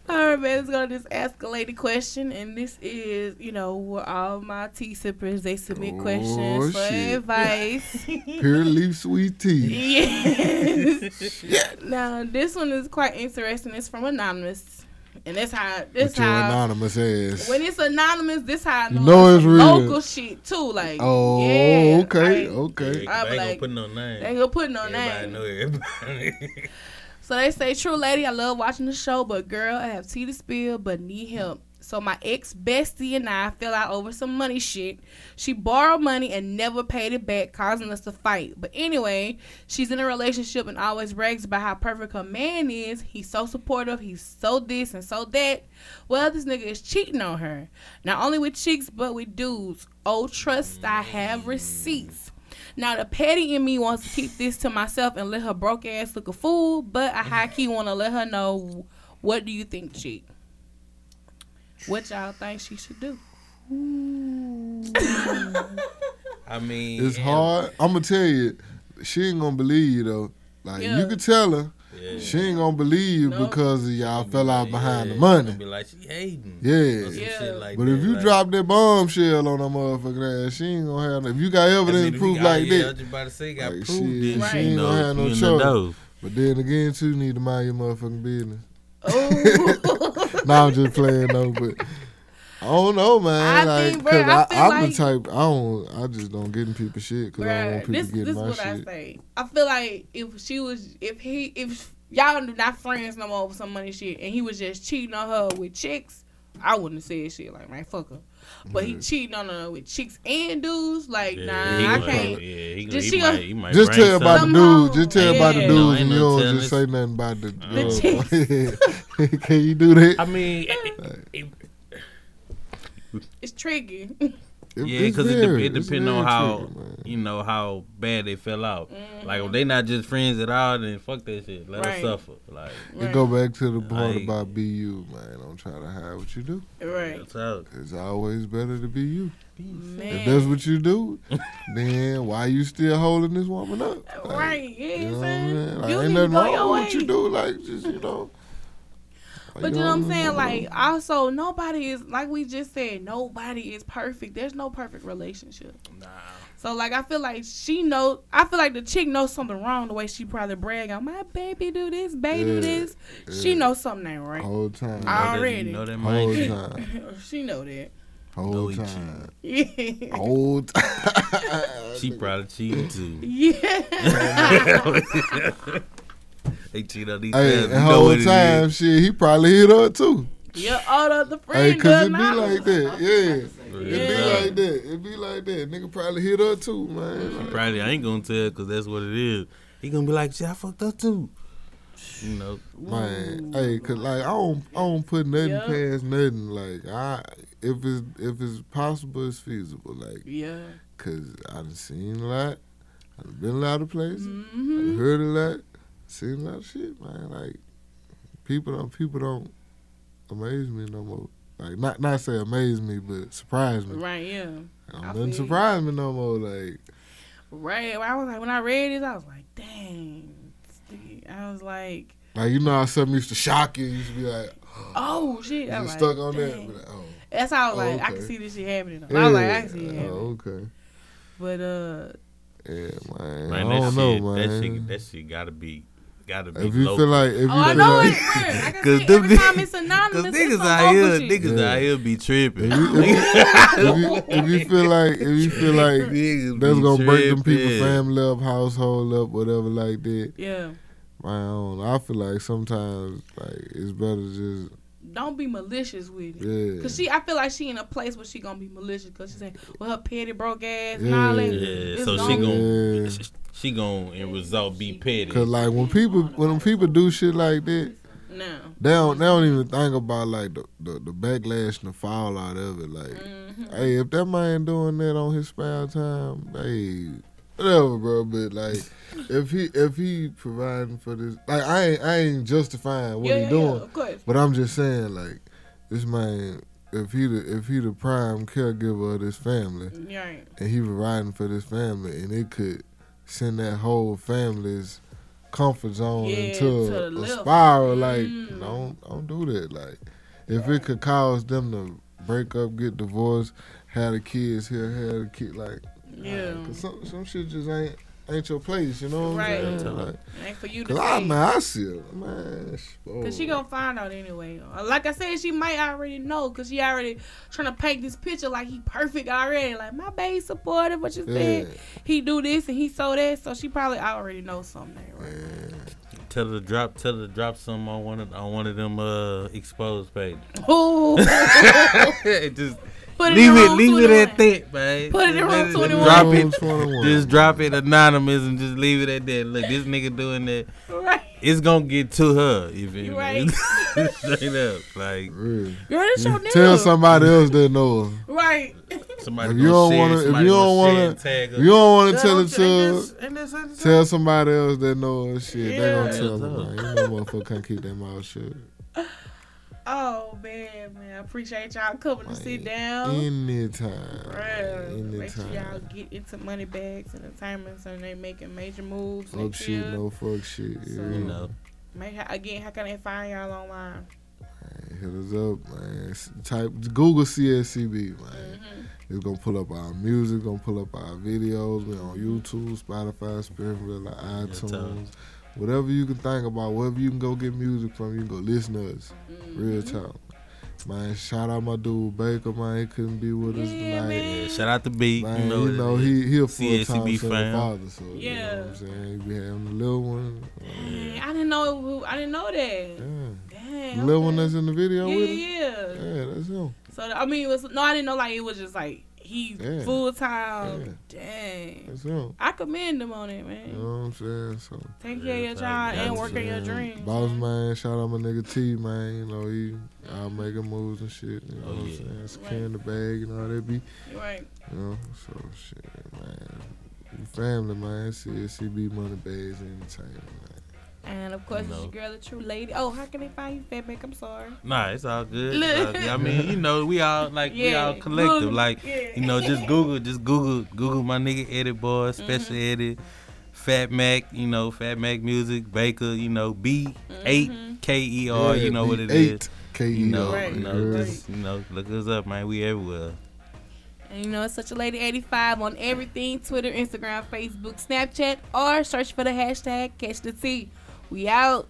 All right, man. Let's go to this ask a lady question, and this is, you know, where all my tea sippers they submit Oh, questions for advice. Pure leaf sweet tea. yes. Now this one is quite interesting. It's from anonymous, and that's how this how anonymous ass. when it's anonymous, this how I You know, know it's it's real. local shit too. Like oh, yeah, okay, like, okay. I I'm ain't gonna put no name. They ain't gonna put no Everybody name. know everybody. So they say, "True lady, I love watching the show, but girl, I have tea to spill, but need help." So my ex bestie and I fell out over some money shit. She borrowed money and never paid it back, causing us to fight. But anyway, she's in a relationship and always brags about how perfect her man is. He's so supportive. He's so this and so that. Well, this nigga is cheating on her. Not only with chicks, but with dudes. Oh, trust I have receipts. Now the petty in me wants to keep this to myself and let her broke ass look a fool, but I high key want to let her know what do you think, chick? What y'all think she should do? I mean, It's hard. I'm gonna tell you, she ain't gonna believe you though. Like Yeah. you could tell her, Yeah. she ain't gonna believe you No. because of y'all fell out behind Yeah, the money. Be like she hating. Yeah. Yeah. like But that, if you like- drop that bombshell on her motherfucking ass, she ain't gonna have. No, if you got I mean, evidence proof got- like yeah, I that, was about to say, got Like, proof. shit, then, she ain't know, gonna have no you choice. but then again, too, you need to mind your motherfucking business. Oh, nah, I'm just playing though, but I don't know, man. I like, think, bruh, 'cause I I, feel I'm like- the type. I don't. I just don't get in people's shit because I don't want Bruh, people this getting this my what shit. I say. I feel like if she was, if he, if y'all are not friends no more over some money shit, and he was just cheating on her with chicks, I wouldn't have said shit like, man, fuck her. But he cheating on her with chicks and dudes, like, Yeah, nah, he I gonna- can't. Yeah, he, Just he, she might, gonna- he might Just bring tell about the dudes. Just tell about the dudes, No, and ain't you no don't just say nothing about the. The uh, Can you do that? I mean, it, it, It's tricky. It- yeah, because it, de- it depends on how tricky, you know how bad they fell out. Mm-hmm. Like if they not just friends at all, then fuck that shit. Let Right. her suffer. Like It go back to the point Like- about be you, man. Don't try to hide what you do. right. It's always better to be you. If that's what you do, then why you still holding this woman up? Like, right, yeah, You you know know what I'm saying? Like, You ain't nothing wrong with what you do. Like, just you know. But you know what I'm saying? Like, also, nobody is like we just said. Nobody is perfect. There's no perfect relationship. Nah. So like, I feel like she know. I feel like the chick knows something wrong the way she probably brag on my baby do this, baby do Yeah, this. She yeah. knows something ain't right. whole time, I- You Already. know that whole mind. time, she know that. whole Know time, Yeah. whole time. She probably cheating too. Yeah. They cheat on these Hey, fans. and You whole time, shit, he probably hit her too. yeah. All of the other Hey, friends cause it be not. like that, yeah. yeah. It be like that. It be like that. Nigga probably hit her too, man. Like, Probably I ain't gonna tell because that's what it is. He gonna be like, shit, I fucked up too. You know, Man, hey, cause like I don't, I don't put nothing Yeah. past nothing. Like I, if it's if it's possible, it's feasible. Like, Yeah. cause I done seen a lot, I done been a lot of places, I hmm done heard a lot, seen a lot of shit, man. Like, people don't, people don't amaze me no more. Like, not not say amaze me, but surprise me. Right. Yeah. I don't I nothing surprise me no more. Like, Right. I was like, when I read this, I was like, dang. I was like, like you know how something used to shock you. You used to be like, oh shit. I just was stuck on that. dang. Be like, oh, That's how I was Oh, like, I can see this shit happening. I was like, I can see it Yeah. happening. Oh, okay. But uh, Yeah, man. man, I don't shit, know, that man. shit, that shit gotta be, gotta be. if you local. feel like, if oh, you oh, I feel know like, it. bruh. Cause see them every niggas- time it's Cause anonymous. it's niggas out here, niggas Yeah. out here be tripping. if you, if, you, if, you, if you feel like, if you feel like Niggas that's gonna break them people family up, household up, whatever like that, Yeah. man, I don't know. I feel like sometimes like it's better just Don't be malicious with it. yeah. Cause she, I feel like she in a place where she gonna be malicious. Cause she saying, well, her petty broke ass and all that. Yeah. Yeah, It's so she gonna- gon' Yeah. she, she gon' in result be petty. Cause like when people when people do shit like that, No. they don't they don't even think about like the the, the backlash and the fallout of it. Like, Mhm. hey, if that man doing that on his spare time, hey, whatever, bro. But like, if he if he providing for this, like I ain't I ain't justifying what yeah, he yeah, doing, yeah, of course. but I'm just saying like this man. If he the if he the prime caregiver of this family Right. and he providing for this family and it could send that whole family's comfort zone Yeah, into a, a spiral, like Mm. don't don't do that. Like if it could cause them to break up, get divorced, have the kids here, have the kid like Yeah. Cause some some shit just ain't ain't your place, you know what Right. I'm saying? Like, Ain't for you to Cause I say. man, I see it, man. sh- Cause she gonna find out anyway. Uh, Like I said, she might already know. Cause she already trying to paint this picture like he perfect already. Like my baby supportive. What you yeah, said? He do this and he so that. So she probably already knows something. Right? yeah. Tell her to drop, tell her to drop some on one of on one of them uh exposed pages. Ooh. It just Put it leave in it, room leave it at that, man. Put it in room Let 21. Drop it. 21. Just drop it anonymous and just leave it at that. Look, this nigga doing that. Right. It's gonna get to her. You feel You me? right. Straight up, like Really. Girl, this your nigga. Tell somebody else that know her. Right. Somebody If you don't wanna- if you don't wanna- and tag If you don't want to tell it to this- ain't this- ain't this- tell somebody else that know us shit. They Yeah. gonna tell Yeah. them. Man. You know, motherfucker can't keep their mouth shut. Oh man, man, I appreciate y'all coming to sit down. Anytime. Bruh, Make sure y'all get into money bags and entertainment so they making major moves Fuck next shit, year. no fuck shit. So- You know, Make, again, how can they find y'all online? Hit us up, man. Type Google CSCB, man. Mm-hmm. It's gonna pull up our music, gonna pull up our videos. We on YouTube, Spotify, Springfield, iTunes, whatever you can think about. Wherever you can go get music from, you can go listen to us. Mm-hmm. Real talk, man. Shout out my dude Baker, man. He couldn't be with us Yeah, tonight. man. yeah, shout out to B. Man, you know, you know it is. he he a full time CSCB single father, so you know Yeah. what I'm saying. He be having a little one. Dang, I didn't know. Who, I didn't know that. Yeah, Dang. the little okay. one that's in the video yeah, with us. yeah. Yeah, that's him. So I mean, it was no. I didn't know like it was just like he Yeah. full time. Dang. That's him. I commend him on it, man. You know what I'm saying? So. Take care of your Yeah, child and work on your dreams. Boss man, shout out my nigga T, man. You know, he out making moves and shit. You know Oh, what I'm yeah. saying? Securing the bag, you know how that be. Right. You know, so shit, man. We Family, man. CSCB money bags entertainment, man. And of course, it's No. your girl, the true lady. Oh, how can they find you, Fat Mac? I'm sorry. Nah, it's all good. Look. It's all good. I mean, you know, we all like we all collective. Google, Like yeah. you know, just Google, just Google, Google my nigga Edit Boy, special Mm-hmm. edit, Fat Mac. You know, Fat Mac Music, Baker. You know, B eight Mm-hmm. K E R. Yeah, You know what it eight is. K You E know, Right. you know, you just you know, look us up, man. We everywhere. And you know, it's such a lady 85 on everything Twitter, Instagram, Facebook, Snapchat, or search for the hashtag catch the T. We out.